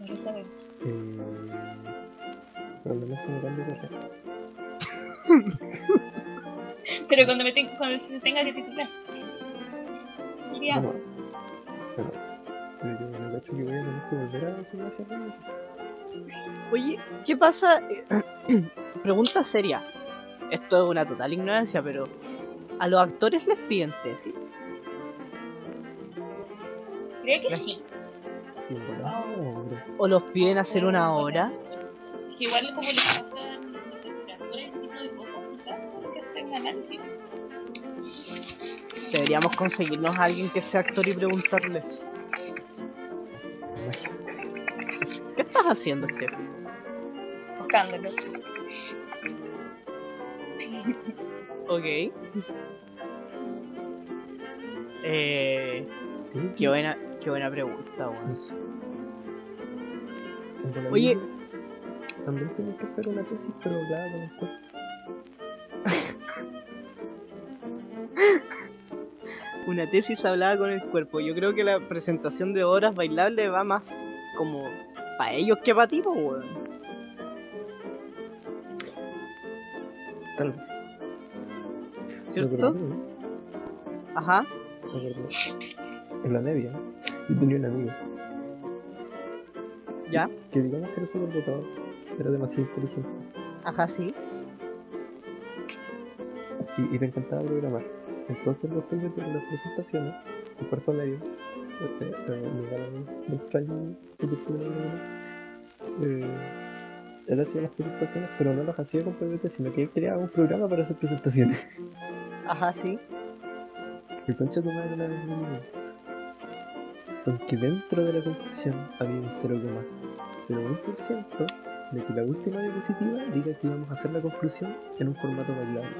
No. Eh, probablemente me cambie de carrera. Pero cuando, me ten- cuando se tenga que titular. Diría, Bueno, bueno, pero yo me cacho que voy a tener que volver a la gimnasia. Oye, ¿qué pasa? Pregunta seria. Esto es una total ignorancia, pero ¿a los actores les piden tesis? Creo que sí. Sí, bueno, hombre. ¿O los piden hacer una hora? Que igual como le pasa a los actores tipo de poco, quizás, que hacen análisis. Deberíamos conseguirnos a alguien que sea actor y preguntarle. ¿Qué estás haciendo, Steph? Buscándolo. Ok. Eh, qué buena, qué buena pregunta, weón. Oye. También tengo que hacer una tesis, pero con el cuerpo. Una tesis hablada con el cuerpo. Yo creo que la presentación de horas bailables va más como para ellos que para ti, weón. Tal vez. ¿Cierto? Ajá. En la media, yo tenía un amigo Ya. que digamos que era súper dotado, era demasiado inteligente. Ajá, sí. y, y le encantaba programar. Entonces después de las presentaciones, en cuarto medio, eh, eh, me ganaron un extraño si eh, él hacía las presentaciones, pero no las hacía con PPT, sino que él creaba un programa para hacer presentaciones. Ajá, sí. El concha de tu madre una vez me dijo, aunque dentro de la conclusión había un 0,01% de que la última diapositiva diga que íbamos a hacer la conclusión en un formato bailable.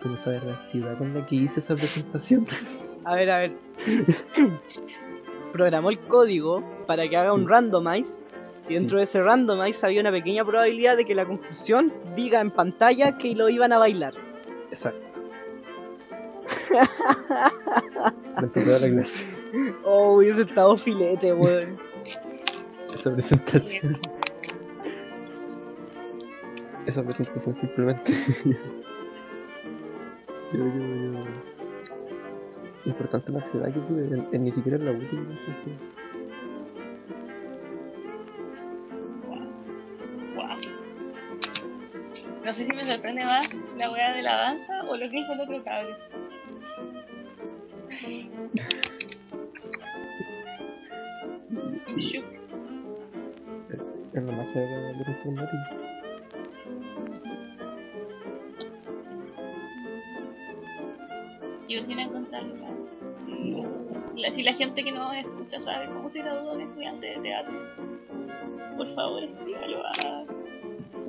Tú no sabes la ansiedad con la que hice esa presentación. A ver, a ver. Programó el código para que haga un randomize. Y dentro de ese randomize había una pequeña probabilidad de que la conclusión diga en pantalla que lo iban a bailar. Exacto. Toda la clase. Oh, hubiese estado filete, weón. Esa presentación. Esa presentación simplemente. yo, yo, yo. Importante la ansiedad que tuve. en- en- ni siquiera en la última presentación. Wow. No sé si me sorprende más la weá de la danza o lo que hizo el otro cabrón. Es la magia de la, de informática. Yo sin encontrarlo. La, si la gente que no escucha sabe cómo se gradúa un estudiante de teatro, por favor escríbalo a,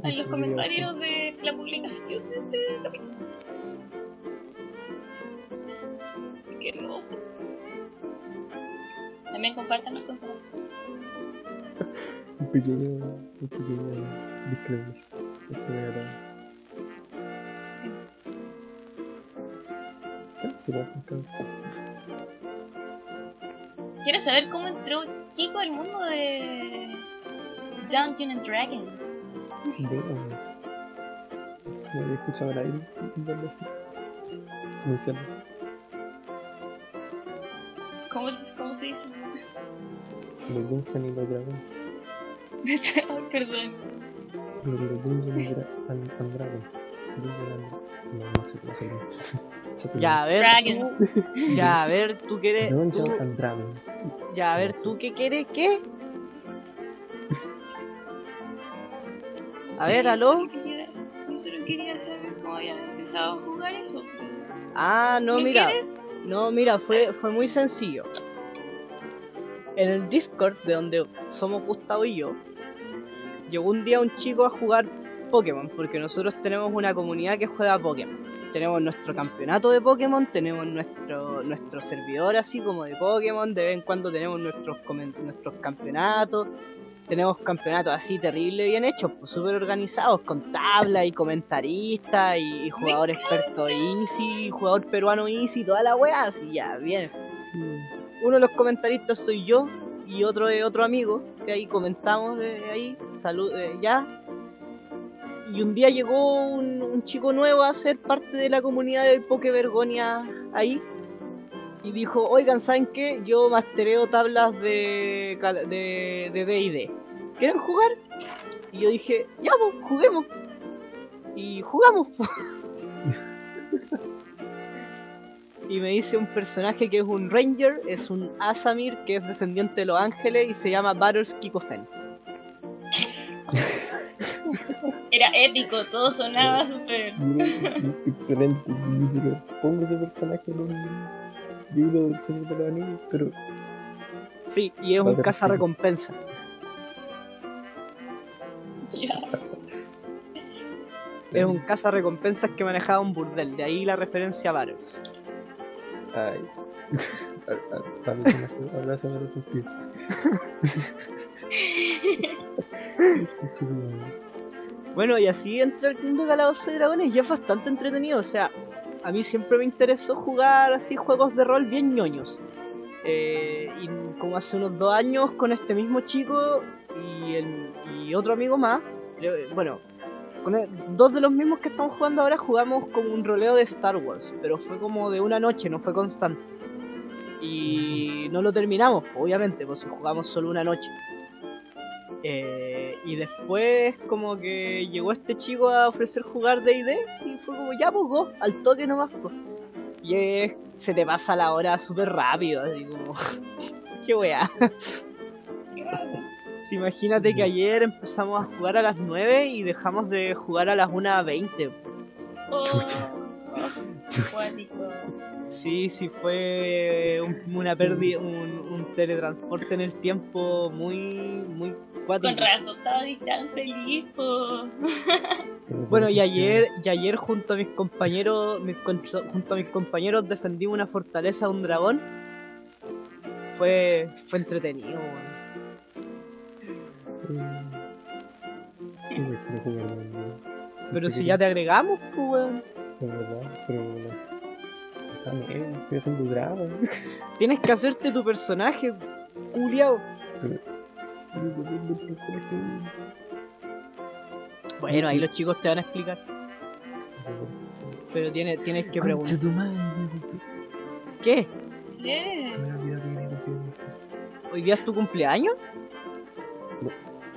en los comentarios de la publicación de este capítulo. Que no sé. También compartan los consejos. Un pequeño, un pequeño disclaimer. Esto me agrada. ¿Qué se va a cabrón? Quiero saber cómo entró Kiko al mundo de Dungeon and Dragons. Veo. No había escuchado a nadie verlo así. Pronunciarlo así. ¿Cómo, Los Dungeon y los Dragon. Ay, Perdón. Los los Dungeon y and, and Dragon. Dungeon and No, no sé cómo se llama. Ya, a ver. Dragons. Tú, ya, a ver, tú quieres. Dungeon tú- and Dragons. ya, a ver, tú qué quieres, ¿qué? A Sí, ver, yo aló. solo quería- Yo solo quería saber cómo habían empezado a jugar eso. Ah, no, ¿Lo mira. quieres? No, mira, fue, fue muy sencillo. En el Discord, de donde somos Gustavo y yo, llegó un día un chico a jugar Pokémon, porque nosotros tenemos una comunidad que juega Pokémon. Tenemos nuestro campeonato de Pokémon, tenemos nuestro, nuestro servidor así como de Pokémon, de vez en cuando tenemos nuestros, nuestros campeonatos, tenemos campeonatos así terrible bien hechos, pues súper organizados, con tabla y comentaristas y, y jugador experto easy, jugador peruano easy, toda la weá, así ya, bien. Uno de los comentaristas soy yo y otro es otro amigo, que ahí comentamos de ahí, salud, eh, ya. Y un día llegó un, chico nuevo a ser parte de la comunidad de Poke Vergonia ahí. Y dijo, oigan, ¿saben qué? Yo mastereo tablas de cal- de de D&D. ¿Quieren jugar? Y yo dije, ya, pues, juguemos. Y jugamos. y me dice un personaje que es un ranger, es un Asamir que es descendiente de los ángeles y se llama Battles Kikofen. Era épico, todo sonaba súper. Excelente. Pongo ese personaje en un libro del Señor de los Anillos, pero Sí, y es un caza recompensa. Es un caza recompensas que manejaba un burdel, de ahí la referencia a Battles. Ay. Mí se me hace- ahora se me hace sentido. Chulo. Bueno, y así entra el mundo de Calabozos y Dragones y es bastante entretenido. O sea, a mí siempre me interesó jugar así juegos de rol bien ñoños. Eh, y como hace unos dos años con este mismo chico y, el- y otro amigo más, creo- bueno, con el- dos de los mismos que estamos jugando ahora jugamos como un roleo de Star Wars, pero fue como de una noche, no fue constante. Y no lo terminamos, obviamente, pues si jugamos solo una noche. Eh, y después como que llegó este chico a ofrecer jugar D&D y fue como, ya pues go, al toque nomás pues. Y es- se te pasa la hora súper rápido, así como... Qué weá. Imagínate que ayer empezamos a jugar a las 9 y dejamos de jugar a las 1.20. Oh, Chucha. Sí, sí, fue un- una pérdida, un, un teletransporte en el tiempo muy, muy cuático. Con razón, estaba tan feliz. Bueno, y ayer, y ayer junto a mis compañeros, mis junto a mis compañeros defendimos una fortaleza de un dragón. Fue, fue entretenido, Pero si ya te agregamos, pues weón. Es verdad, pero bueno. Déjame, estoy haciendo drama. Tienes que hacerte tu personaje, culiao. Pero. No sé hacer un personaje. Bueno, ahí los chicos te van a explicar. Pero tienes, tienes que preguntar. tu madre, digo, ¿Qué? ¿Qué? Se me había olvidado que era cumpleaños. ¿Hoy día es tu cumpleaños?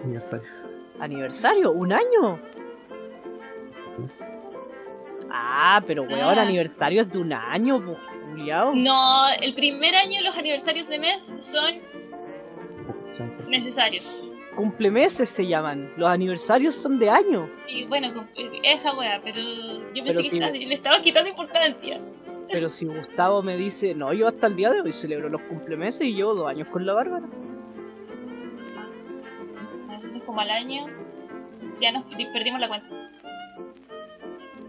Aniversario. ¿Aniversario? ¿Un año? Ah, pero weón, Ah. aniversario es de un año, pues, culiao. No, el primer año los aniversarios de mes son necesarios. Cumplemeses se llaman. Los aniversarios son de año. Y bueno, con- esa wea, pero yo pensé Pero que le estaba quitando importancia. Pero si Gustavo me dice, no, yo hasta el día de hoy celebro los cumplemeses y llevo dos años con la bárbara. Como al año, ya nos perdimos la cuenta.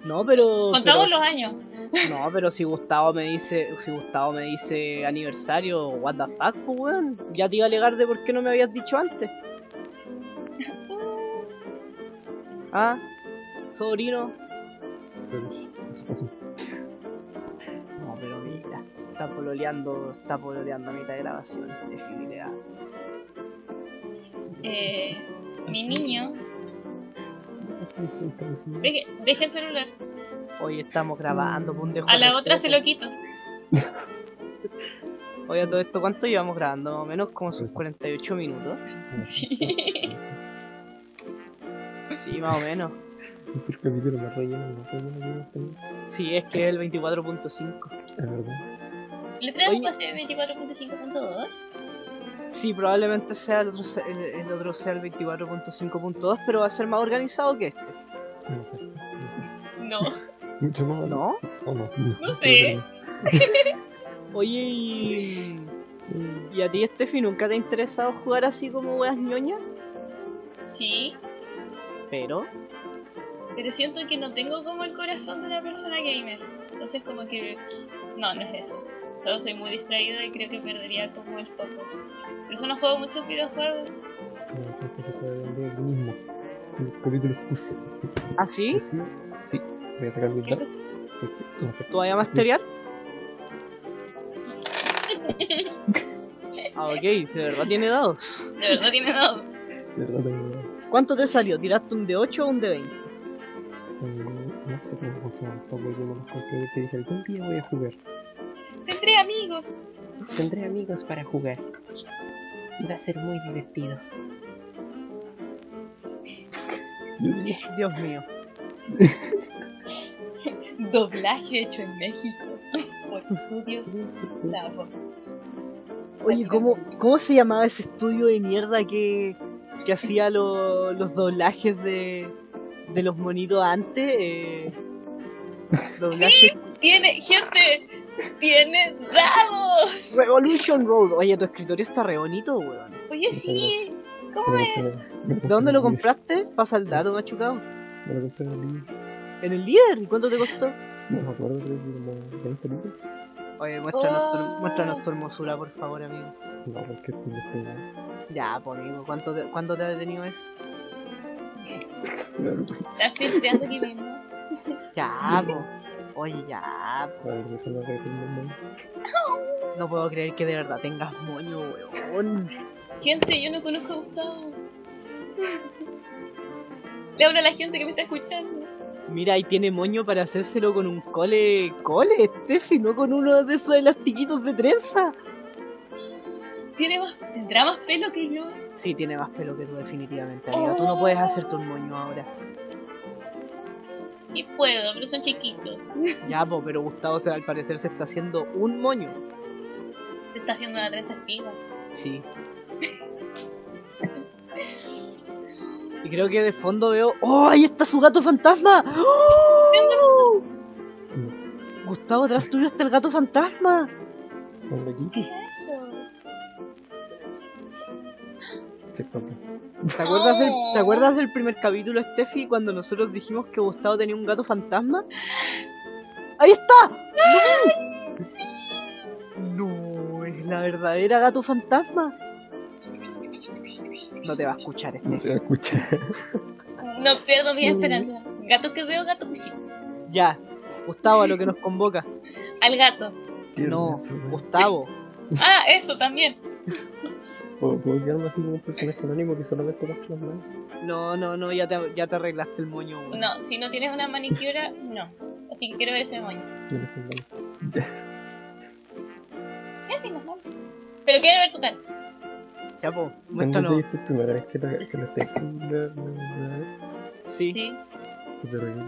No, pero. Contamos pero- los años. No, pero si Gustavo me dice, si Gustavo me dice aniversario, what the fuck, pues weón. Ya te iba a alegar de por qué no me habías dicho antes. Ah, sobrino. No, pero mira, está pololeando, está pololeando a mitad de grabación este fidelidad. Eh, mi niño, deje, deje el celular. Hoy estamos grabando, pues un dejo A la otra se lo quito. Oye, a todo esto, ¿cuánto llevamos grabando? Más o menos como sus Eso. 48 minutos. Sí, más o menos. El capítulo más relleno, más relleno que hemos tenido. Sí, es que es el 24.5. Es verdad. ¿Le traemos Oye. pase 24.5.2? Sí, probablemente sea el otro, se- el, el otro sea el 24.5.2, pero va a ser más organizado que este. No. Mucho más. ¿No? ¿O no? No sé. Oye, y, ¿y a ti, Steffi, nunca te ha interesado jugar así como weas ñoñas? Sí, Pero, pero siento que no tengo como el corazón de una persona gamer. Entonces como que... No, no es eso. Solo soy muy distraída y creo que perdería como el foco. Por eso no juego muchos videojuegos. Como siempre se juega el mismo. El capítulo es ¿ah, sí? Sí. Voy a sacar mis datos. Entonces, porque, en efecto, ¿Tú vas a sí, masteriar? Ah, ok, de verdad tiene dados. de verdad tiene dos. De verdad tengo. ¿Cuánto te salió? ¿Tiraste un de 8 o un de 20? tengo- no sé cómo funciona tampoco. Yo me los compré porque dije algún día voy a jugar. Tendré amigos. Tendré amigos para jugar. Y va a ser muy divertido. Dios mío. Doblaje hecho en México. Por estudios Bravo. Oye, ¿cómo, ¿cómo se llamaba ese estudio de mierda que, que hacía lo- los doblajes de, de los monitos antes? Eh, doblaje Tiene, gente, tiene dados. Revolution Road. Oye, tu escritorio está re bonito, weón. Oye, sí. ¿Cómo es? ¿De dónde lo compraste? Pasa el dato, machucado. en el- Me lo compré en el libro. ¿En el líder? ¿Y cuánto te costó? No me acuerdo, creo que como 20 lucas. Oye, muéstranos, tu, Oh. muéstranos tu hermosura, por favor, amigo. No, porque estoy investigando. Ya, pues, amigo. ¿Cuánto te, ¿Cuánto te ha detenido eso? Estás filtreando aquí mismo. Ya, pues. Oye, ya. Nombre. No puedo creer que de verdad tengas moño, weón. Gente, yo no conozco a Gustavo. Le hablo a la gente que me está escuchando. Mira, ahí tiene moño para hacérselo con un cole. Cole, Steffi, no con uno de esos elastiquitos de trenza. tiene más, tendrá más pelo que yo. Sí, tiene más pelo que tú, definitivamente, amiga. Tú no puedes hacerte un moño ahora. Sí puedo, pero son chiquitos. Ya, po, pero Gustavo o sea, al parecer se está haciendo un moño. Se está haciendo una trenza espiga. Sí. Y creo que de fondo veo. ¡Oh! ¡Ahí está su gato fantasma! ¡Oh! Gustavo, atrás tuyo está el gato fantasma. ¿Dónde aquí? ¿Qué es eso? Se escapa. ¿Te acuerdas, del. ¿Te acuerdas del primer capítulo, Steffi, cuando nosotros dijimos que Gustavo tenía un gato fantasma? ¡Ahí está! ¡No! ¡No! Es la verdadera gato fantasma. No te va a escuchar, No te Steffi. va a escuchar. No pierdo mi esperanza. Gato que veo, gato que sí. Ya. Gustavo, a lo que nos convoca. Al gato. No. Gustavo. Ah, eso también. ¿Puedo, puedo quedarme así como un personaje anónimo que solamente muestra las manos? No, no, no, ya te, ya te arreglaste el moño. weón. No, si no tienes una manicura, no. Así que quiero ver ese moño. Le son manos. Ya. Sí, normal. Pero quiero ver tu cara. Ya, po, ¿Cuándo te muéstranos. viste primera vez que lo, que lo estés? Sí. Sí. Qué terrible.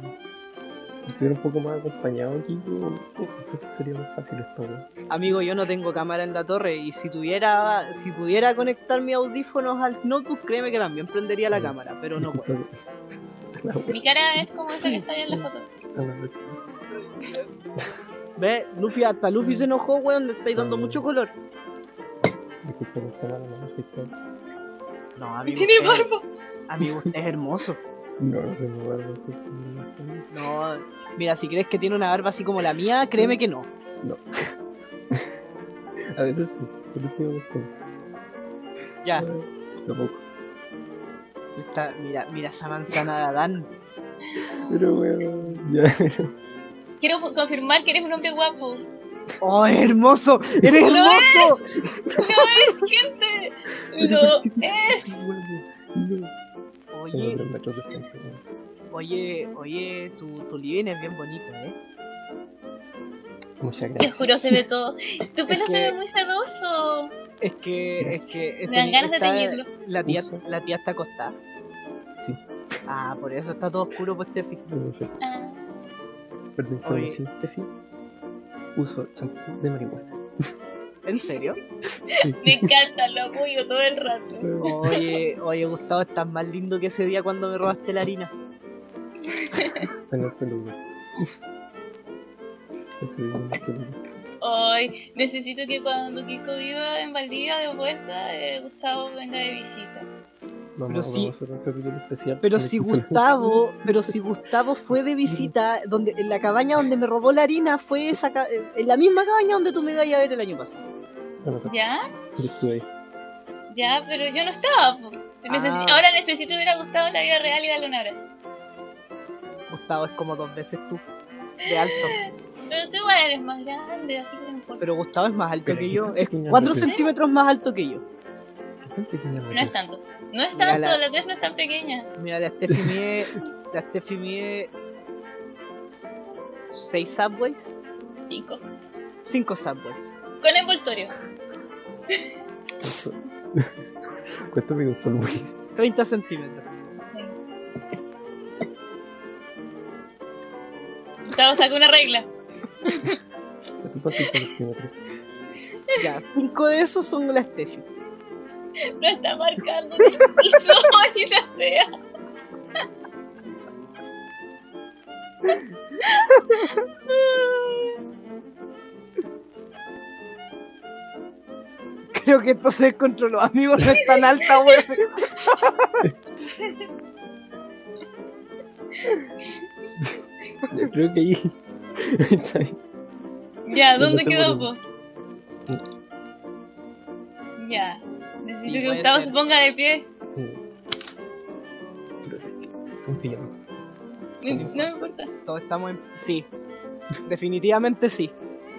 Si estuviera un poco más acompañado aquí, esto sería más fácil weón. Amigo, yo no tengo cámara en la torre y si tuviera, si pudiera conectar mis audífonos al notebook, créeme que también prendería la Mm. cámara, pero no puedo. Mi cara es como esa que está ahí en la foto. A ver, Ve, Luffy, hasta Luffy se enojó, weón, le estáis dando Mm. mucho color. Disculpa que está mala, no me. No, amigo. Tiene barba. Amigo, usted es hermoso. No, no tengo barba, no me afecta. No, mira, si crees que tiene una barba así como la mía, créeme que no. No. A veces sí, pero no. Ya, Ah, Tampoco. está, mira, mira esa manzana de Adán. Pero weón, ya. Quiero confirmar que eres un hombre guapo. ¡Oh, es hermoso! ¡Eres ¡Lo hermoso! ¡Lo es, gente! ¡Lo ¿Qué te es! No. Oye, tres metros de frente, weón. oye, oye, tu, tu living es bien bonito, ¿eh? Muchas Te gracias. juro, se ve todo. Tu pelo que- se ve muy sedoso. Es que, es que... Me dan ganas de teñirlo. La tía, Uso. la tía está acostada. Sí, Ah, por eso está todo oscuro, pues Tefi. perfecto. Ah, Pero información, Steffi. Uso champú de marihuana. ¿En serio? Sí. me encanta, lo apoyo todo el rato. Oye, oye, Gustavo, estás más lindo que ese día cuando me robaste la harina. Hoy necesito que cuando Kiko viva en Valdivia de vuelta, eh, Gustavo venga de visita. Vamos, Pero sí- vamos a hacer un capítulo especial. Pero si Gustavo, pero si Gustavo fue de visita, donde en la cabaña donde me robó la harina, fue esa ca- en la misma cabaña donde tú me ibas a ver el año pasado. ¿Ya? yo estuve ahí. Ya, pero yo no estaba. Necesi- Ah. Ahora necesito ver a Gustavo en la vida real y darle un abrazo. Gustavo es como dos veces tú, de alto. Pero tú igual eres más grande, así que no importa. Pero Gustavo es más alto Pero que yo, es pequeña cuatro la tía. centímetros más alto que yo. ¿Qué tan pequeña la No es tanto. No es tanto, la- la tez no es tan pequeña. Mira, la Steffi mide, la Steffi mide seis subways, Cinco. cinco subways. Con envoltorio. Eso. ¿Cuánto mide un Subway? 30 centímetros. Gustavo saca una regla. Estos son 30 centímetros. Ya, cinco de esos son la Steffi. No está marcando ni el piso ni la sea. Creo que esto se descontroló, amigos, no es tan alta, weón. Yo creo que ahí. está ahí. Ya, No ¿dónde quedó, po? Ya. Necesito Sí, que Gustavo ser. se ponga de pie. Me- No me importa. Todos estamos en... Sí, definitivamente sí.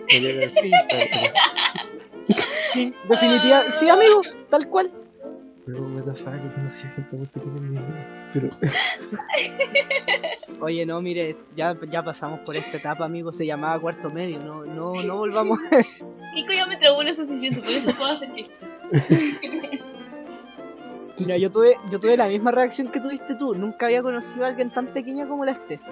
Sí, sí, definitiva... Sí, amigo, tal cual. Pero, what the fuck, he conocido gente muy pequeña en mi vida. Pero, Oye, no, mire, ya, ya pasamos por esta etapa, amigo, se llamaba cuarto medio, no, no, no volvamos. Kiko ya me trabó lo suficiente, por eso puedo hacer chistes. Mira, yo tuve, yo tuve la misma reacción que tuviste tú. Nunca había conocido a alguien tan pequeña como la Steffi.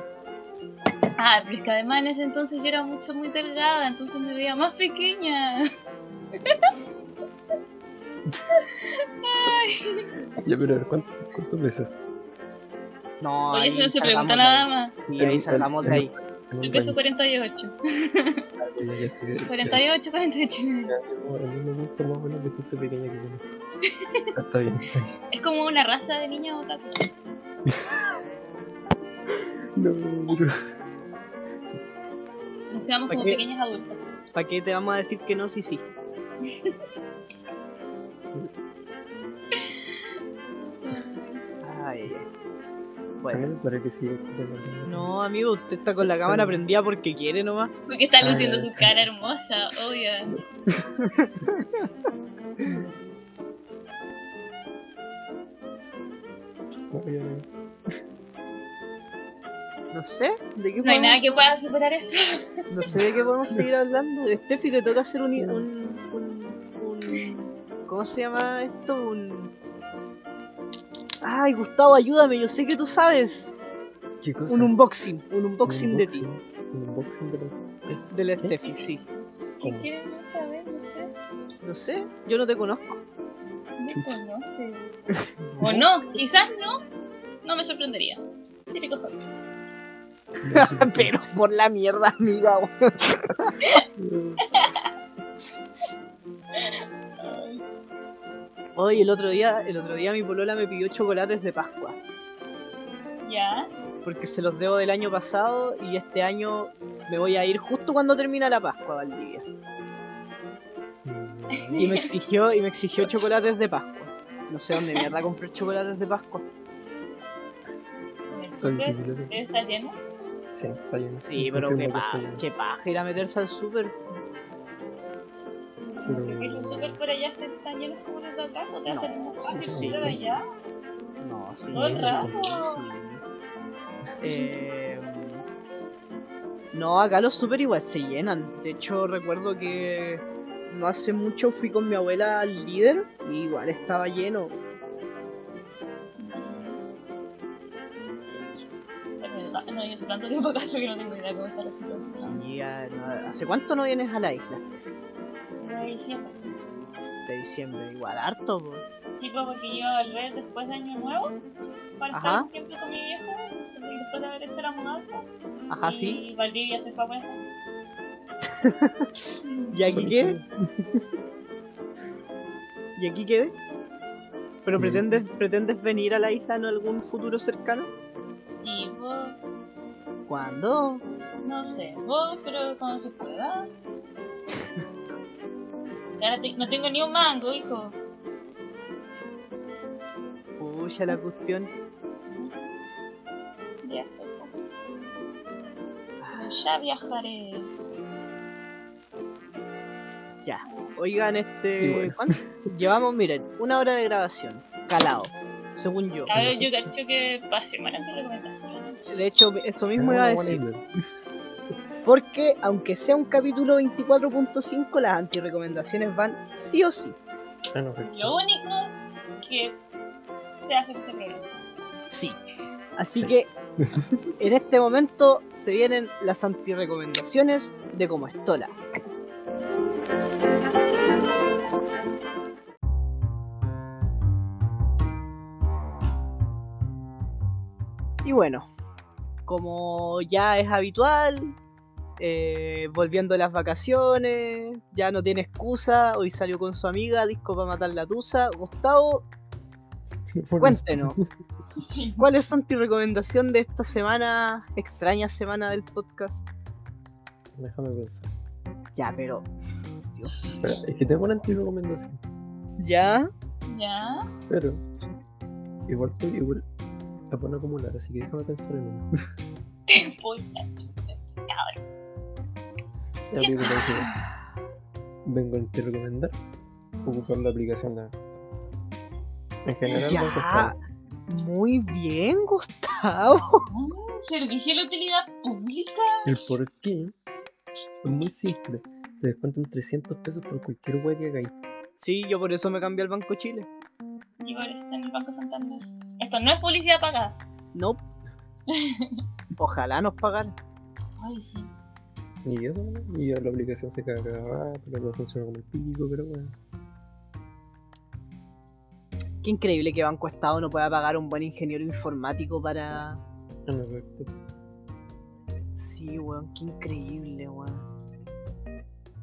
Ah, pero es que además en ese entonces yo era mucho muy delgada, entonces me veía más pequeña. Ya, pero a ver, ¿cuánto, ¿cuánto pesas? No, Oye, ahí eso no se salgamos pregunta de ahí. nada más. Sí, ahí salgamos de ahí. Yo peso rango. 48. Ya, ya sé, ya- 48, 48. ya, yo- A mí me gusta más o menos de gente pequeña que conozco. Ah, Está bien, está bien. Es como una raza de niños otaku. No, pero... Nos quedamos como pequeños adultos. ¿Para qué te vamos a decir que no? Sí, sí. Ay, ay. ¿Es Bueno. necesario que siga? No, amigo, usted está con la cámara prendida porque quiere nomás. Porque está luciendo su cara hermosa, obvio. No, sé, ¿de qué No hay podemos- nada que pueda superar esto. No sé de qué podemos seguir hablando. Steffi, te toca hacer un, un- ¿Cómo se llama esto? Un. Ay, Gustavo, ayúdame, yo sé que tú sabes. ¿Qué cosa? Un unboxing, un unboxing Un de ti, Un unboxing de la... de la Steffi, sí. ¿Qué ¿Cómo? quieren saber? No sé. No sé, yo no te conozco. No Chucha. conoce. O no, quizás no. No me sorprendería. Típico. Pero por la mierda, amiga. Hoy el otro día, el otro día mi polola me pidió chocolates de Pascua. Ya. Porque se los debo del año pasado y este año me voy a ir justo cuando termina la Pascua, Valdivia. Y me exigió, y me exigió chocolates de Pascua. No sé dónde mierda compré chocolates de Pascua. ¿En el Está lleno? Sí, está bien. Sí, pero qué paja ir a meterse al súper. Pero- Como los de acá, ¿no te No, hacen más fácil sí, ir sí. allá? No, sí, Todo el sí, rato. sí. Eh, no, acá los súper igual se llenan. De hecho, recuerdo que no hace mucho fui con mi abuela al líder y igual estaba lleno. No, no, yo hace tanto tiempo acá que no tengo idea cómo está la situación. Sí, ya no- ¿Hace cuánto no vienes a la isla? No, y siempre. De diciembre, igual harto, po. Chico, porque yo al ver después de Año Nuevo, estar un tiempo con mi viejo, y después de haber hecho la mudanza, Ajá, sí. y Valdivia se fue a ¿Y aquí qué? ¿Y aquí qué? ¿Pero pretendes, pretendes venir a la isla en algún futuro cercano? Y vos, ¿Cuándo? no sé, vos, pero cuando se pueda. Y ahora te- no tengo ni un mango, hijo. Pucha la cuestión. Ya. Ya viajaré. Ya. Oigan, este. Llevamos, miren, una hora de grabación. Calado. Según yo. A ver, yo cacho que para semanas de recomendaciones. De hecho, eso mismo Ah, iba a decir. Porque, aunque sea un capítulo 24.5, las antirecomendaciones van sí o sí. Lo único que se hace este programa. Sí. Así Sí. que, en este momento, se vienen las antirecomendaciones de Como Estola. Y bueno, como ya es habitual, eh, volviendo de las vacaciones, ya no tiene excusa, hoy salió con su amiga, disco para matar la tusa. Gustavo, cuéntenos, ¿cuál es tu recomendación de esta semana, extraña semana del podcast? Déjame pensar. Ya, pero... Espera, es que tengo una anti-recomendación. ¿Ya? Ya. Pero igual, igual la puedo acumular, así que déjame pensar en una. Entonces, vengo a te recomendar ocupar la aplicación de En general, Ya. no costaba. Muy bien, Gustavo. Mm, Servicio de utilidad pública. El por qué es muy simple. Te descuentan 300 pesos por cualquier web que hagáis. Sí, yo por eso me cambié al Banco Chile. Y por eso está en el Banco Santander. Esto no es publicidad pagada. No. Ojalá nos pagaran. Ay, sí. Y eso, ¿no? y la aplicación se caga cada rato, pero no funciona como el pico, pero bueno. Qué increíble que Banco Estado no pueda pagar un buen ingeniero informático para. En efecto. Sí, weón, qué increíble, weón.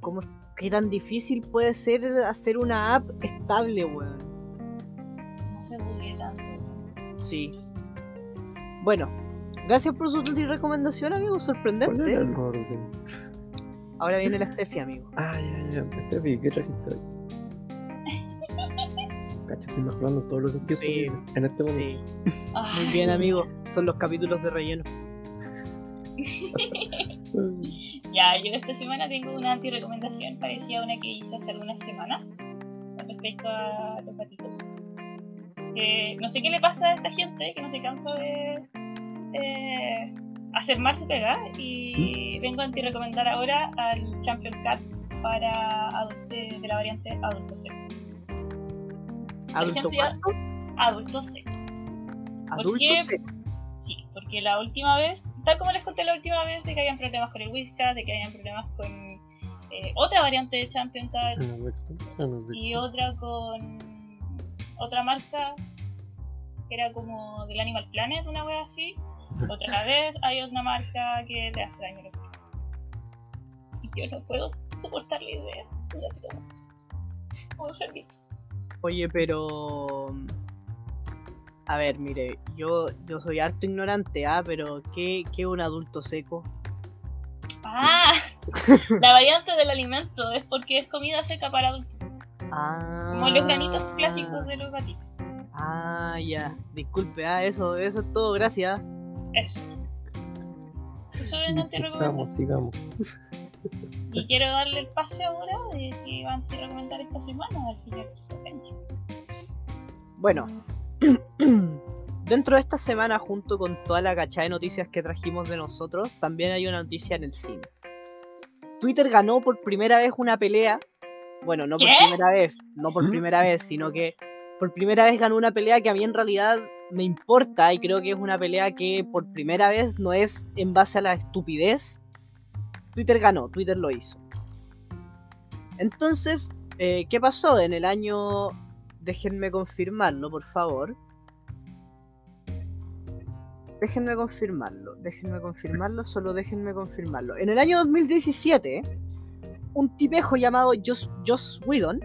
¿Cómo, qué tan difícil puede ser hacer una app estable, weón? No se bugue tanto. Sí. Bueno, gracias por su recomendación, amigo. ¿Cuál era Sorprendente. el orden? Ahora viene la Steffi, amigo. Ah, ya, ya. Steffi, ¿qué trajiste hoy? Cacho, estoy mejorando todos los sentidos Sí. en este momento. Sí, Ay, muy bien, amigo. Son los capítulos de relleno. Ya, yo esta semana tengo una anti-recomendación parecida a una que hice hace algunas semanas con respecto a los gatitos. Que no sé qué le pasa a esta gente que no se cansa de eh, hacer su pega y vengo a anti-recomendar ahora al Champion Cat para adultos de, de la variante adulto C. Adulto ejemplo? Adulto C. Adulto qué? sí. Sí, porque la última vez, tal como les conté la última vez, de que habían problemas con el Whiskas, de que habían problemas con eh, otra variante de Champion Cat y otra con otra marca que era como del Animal Planet, una wea así. Otra vez hay otra marca que le hace daño a los gatos. Y yo no puedo soportar la idea. Oye, pero. A ver, mire, yo, yo soy harto ignorante, ¿ah? Pero ¿qué, qué es un adulto seco? Ah, la variante del alimento es porque es comida seca para adultos. Ah. Como los granitos clásicos de los gatitos. Ah, ya. Disculpe, ah, eso, eso es todo, gracias. Eso. Eso es anti-recomendar. Sigamos, sigamos. Y quiero darle el pase ahora de que va a anti-recomendar esta semana al señor. Bueno, dentro de esta semana, junto con toda la cachada de noticias que trajimos de nosotros, también hay una noticia en el cine. Twitter ganó por primera vez una pelea. Bueno, no por ¿Qué? primera vez, no por ¿Mm? primera vez, sino que por primera vez ganó una pelea que a mí en realidad me importa y creo que es una pelea que por primera vez no es en base a la estupidez. Twitter ganó, Twitter lo hizo. Entonces, eh, ¿qué pasó? En el año... Déjenme confirmarlo, por favor. Déjenme confirmarlo, déjenme confirmarlo, solo déjenme confirmarlo. En el año 2017, un tipejo llamado Joss, Joss Whedon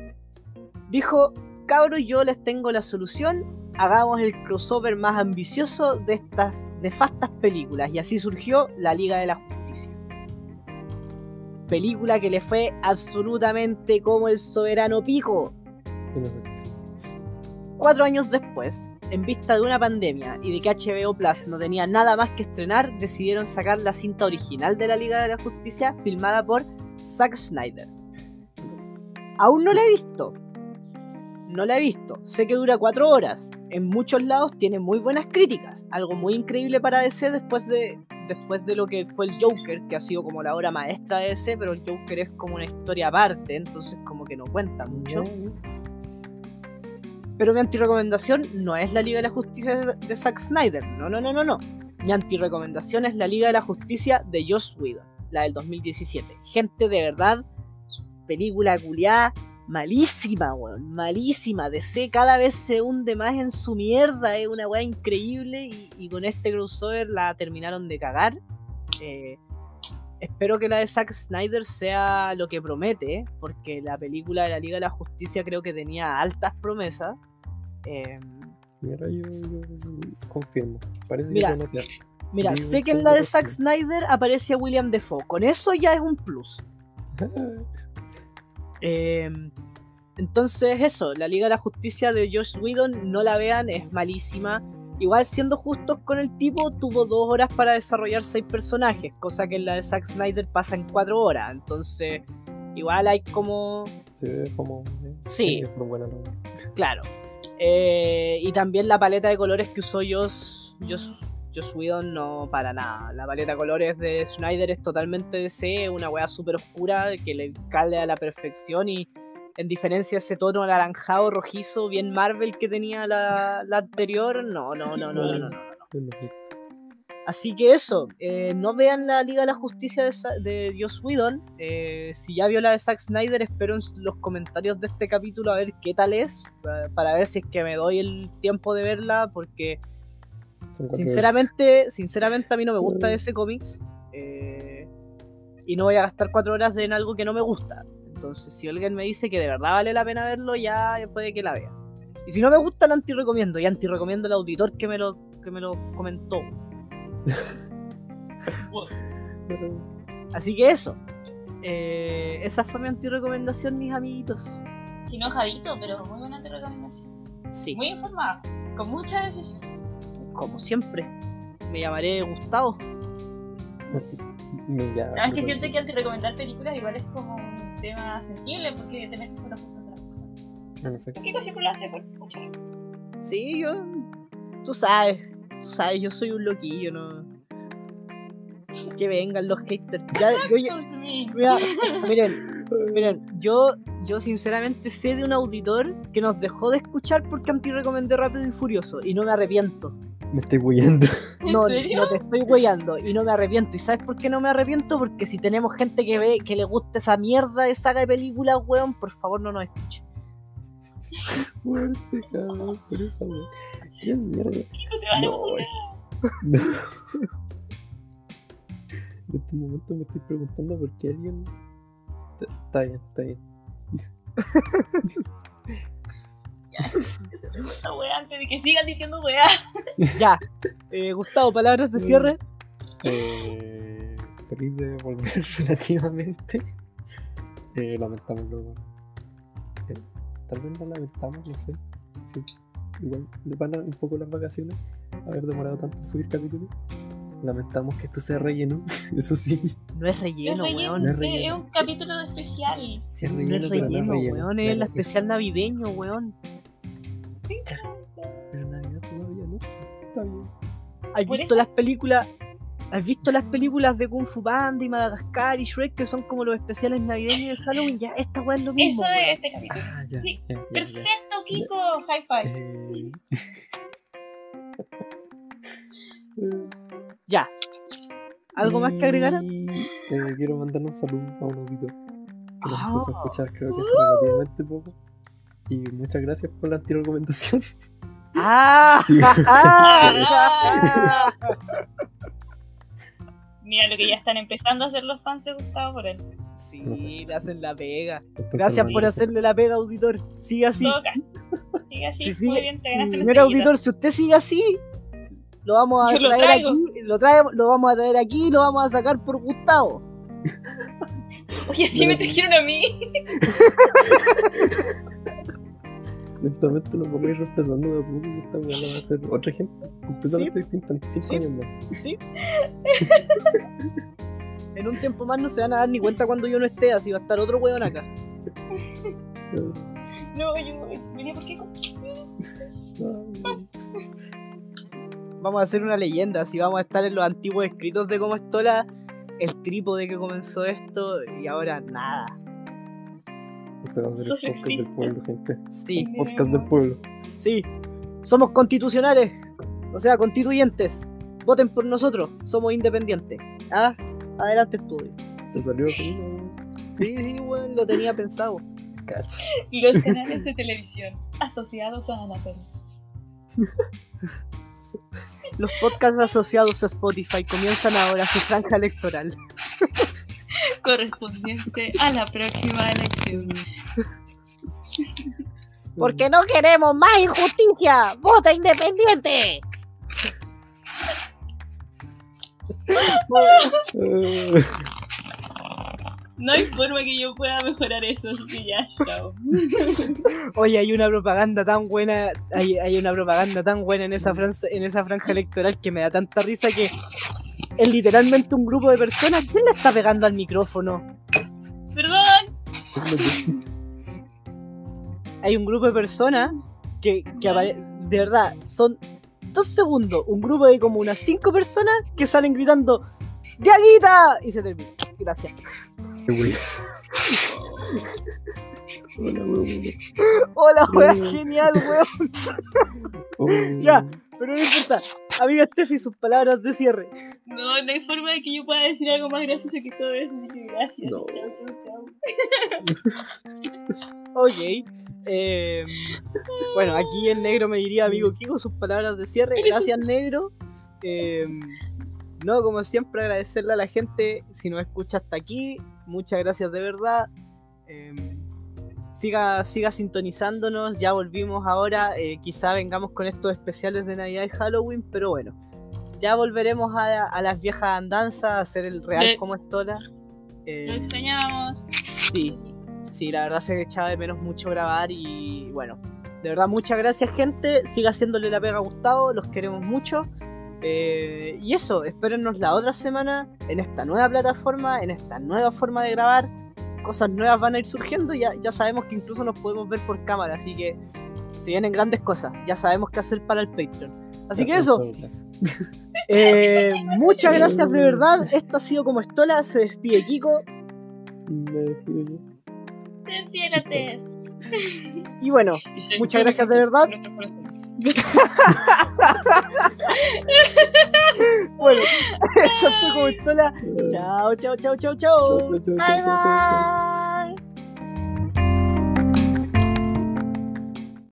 dijo, cabros, yo les tengo la solución, hagamos el crossover más ambicioso de estas nefastas películas. Y así surgió la Liga de la Justicia. Película que le fue absolutamente como el soberano pico. Cuatro años después, en vista de una pandemia y de que HBO Plus no tenía nada más que estrenar, decidieron sacar la cinta original de la Liga de la Justicia filmada por Zack Snyder. Aún no la he visto. No la he visto. Sé que dura cuatro horas. En muchos lados tiene muy buenas críticas. Algo muy increíble para DC después de, después de lo que fue el Joker, que ha sido como la obra maestra de DC, pero el Joker es como una historia aparte, entonces como que no cuenta mucho. Pero mi antirecomendación no es la Liga de la Justicia de, de Zack Snyder. No, no, no, no, no. Mi antirecomendación es la Liga de la Justicia de Joss Whedon, la del 2017. Gente de verdad, película culiada, malísima, weón. Malísima. DC cada vez se hunde más en su mierda. Es una weá increíble. Y, y con este crossover la terminaron de cagar. Eh, espero que la de Zack Snyder sea lo que promete. Porque la película de la Liga de la Justicia creo que tenía altas promesas. Eh, Mira, yo, yo confirmo. Parece Mira. que mira, Digo, sé que en la de Zack. Snyder aparece William Defoe. Con eso ya es un plus. Eh, entonces, eso, la Liga de la Justicia de Josh Whedon, no la vean, es malísima. Igual, siendo justos con el tipo, tuvo dos horas para desarrollar seis personajes, cosa que en la de Zack Snyder pasa en cuatro horas. Entonces, igual hay como. Como. eh, Sí. buena la- Claro. Eh, y también la paleta de colores que usó Joss, Joss, Joss Whedon no para nada. La paleta de colores de Snyder es totalmente DC, una weá súper oscura que le cale a la perfección y, En diferencia ese tono anaranjado, rojizo, bien Marvel que tenía la, anterior, no, no, no, no, no, no. no. Así que eso, eh, no vean la Liga de la Justicia de, Sa- de Whedon. Eh, si ya vio la de Zack Snyder, espero en los comentarios de este capítulo a ver qué tal es, pa- para ver si es que me doy el tiempo de verla, porque sinceramente, sinceramente a mí no me gusta ese cómics. eh, y no voy a gastar cuatro horas en algo que no me gusta. Entonces, si alguien me dice que de verdad vale la pena verlo, ya puede que la vea. Y si no me gusta, la anti-recomiendo. Y anti-recomiendo al auditor que me lo, que me lo comentó. Así que eso. Eh, esa fue mi anti-recomendación, mis amiguitos. Y enojadito, pero muy buena recomendación. Sí, Muy informada, con mucha decisión. Como siempre. Me llamaré Gustavo. Me ya- Además que me- siento que al recomendar películas igual es como un tema sensible porque tenés que conocer otras cosas. En efecto. ¿Qué siempre lo hace por escuchar? Sí, yo. Tú sabes. Tú sabes, yo soy un loquillo, ¿no? Que vengan los haters. Ya, yo mira, miren, miren, yo, yo sinceramente sé de un auditor que nos dejó de escuchar porque anti-recomendé Rápido y Furioso. Y no me arrepiento. Me estoy huyendo. ¿En No, no te estoy weyando y no me arrepiento. ¿Y sabes por qué no me arrepiento? Porque si tenemos gente que ve, que le gusta esa mierda de saga de películas, weón, por favor no nos escuche. Fuerte, cabrón, por esa wea. ¿Qué mierda? No No. En este momento me estoy preguntando por qué alguien. Está- Está bien, está bien. Esta antes de que sigan diciendo wea. Ya. Eh, Gustavo, palabras de cierre. Eh, feliz de volver relativamente. Eh, lamentamos luego. Eh, tal vez no lamentamos, no sé. Sí. Igual le van a un poco las vacaciones. Haber demorado tanto en subir capítulos. Lamentamos que esto sea relleno, eso sí. No es Es, relleno, weón. No es es- relleno. es un capítulo especial. Sí es No es relleno, pero no es relleno, relleno. weón. Es la especial navideño, weón. Pero Navidad todavía no. Está bien. ¿Has visto eso- las películas? ¿Has visto las películas de Kung Fu Panda y Madagascar y Shrek que son como los especiales navideños de Halloween? Ya, esta weá es lo mismo. Eso de weón. este capítulo. Ah, ya, Sí, ya, ya, ya. Perfecto, Kiko. High five. Eh, Ya. ¿Algo más que agregar? Y, eh, quiero mandar un saludo a un audito que nos Ah. empezó a escuchar creo que hace relativamente poco. Y muchas gracias por la antirecomendación. ¡Ah! Ah. Mira lo que ya están empezando a hacer los fans de Gustavo por él. Sí, le hacen la pega. Gracias por hacerle la pega, auditor. Sigue así. Toca. Sigue así, Sí, sigue- muy bien, te Señor auditor, si usted sigue así, lo vamos a Yo traer aquí, lo traemos, lo vamos a traer aquí y lo vamos a sacar por Gustavo. Oye, sí me trajeron a mí. Lentamente nos vamos a ir reemplazando de a poco y esta weá la va a hacer otra gente completamente distinta en 5 Sí. años más. ¿Sí? en un tiempo más no se van a dar ni cuenta cuando yo no esté, así va a estar otro weón acá. No, yo venía por qué. ah, Vamos a hacer una leyenda, así vamos a estar en los antiguos escritos de cómo esto la el trípode que comenzó esto y ahora nada. Este va a ser el podcast del pueblo, gente. Sí, Podcast del pueblo. sí. Somos constitucionales, o sea, constituyentes. Voten por nosotros, somos independientes. ¿Ah? Adelante estudio. Te salió Sí, sí, weón, lo tenía pensado. cacho. Los canales de televisión asociados a Anatoly. Los podcasts asociados a Spotify comienzan ahora su franja electoral. Correspondiente a la próxima elección. Porque no queremos más injusticia. ¡Vota independiente! No hay forma que yo pueda mejorar eso, así que ya, chao. Oye, hay una propaganda tan buena, hay, hay una propaganda tan buena en esa, franja, en esa franja electoral que me da tanta risa que es literalmente un grupo de personas. ¿Quién le está pegando al micrófono? Perdón. Hay un grupo de personas que, que de verdad son dos segundos, un grupo de como unas cinco personas que salen gritando ¡Diaguita! y se termina. Gracias. Hola, weón. Hola, Mm. genial, weón. Oh. Ya, pero no importa. Amiga Steffi, sus palabras de cierre. No, no hay forma de que yo pueda decir algo más gracioso que todo eso, así que gracias. No. Ok. eh, bueno, aquí el negro me diría, amigo Kiko, sus palabras de cierre. Gracias, negro. Eh, no, como siempre, agradecerle a la gente si nos escucha hasta aquí. Muchas gracias de verdad. Eh, siga, siga sintonizándonos. Ya volvimos ahora. eh, quizá vengamos con estos especiales de Navidad y Halloween, pero bueno. Ya volveremos a, a las viejas andanzas, a hacer el real como estola. Lo Eh, extrañamos. sí, sí, la verdad se echaba de menos mucho grabar y bueno, de verdad muchas gracias gente, siga haciéndole la pega a Gustavo, los queremos mucho. Eh, y eso, espérennos la otra semana en esta nueva plataforma, en esta nueva forma de grabar. Cosas nuevas van a ir surgiendo, ya, ya sabemos que incluso nos podemos ver por cámara, así que se vienen grandes cosas, ya sabemos qué hacer para el Patreon. Así que eso, eh, muchas gracias de verdad, esto ha sido como Estola, se despide Kiko, Me despido yo. Despiérate. Y bueno, Y Muchas gracias de verdad. Bueno, eso fue como Chao, chao, chao, chao, chao. Bye bye.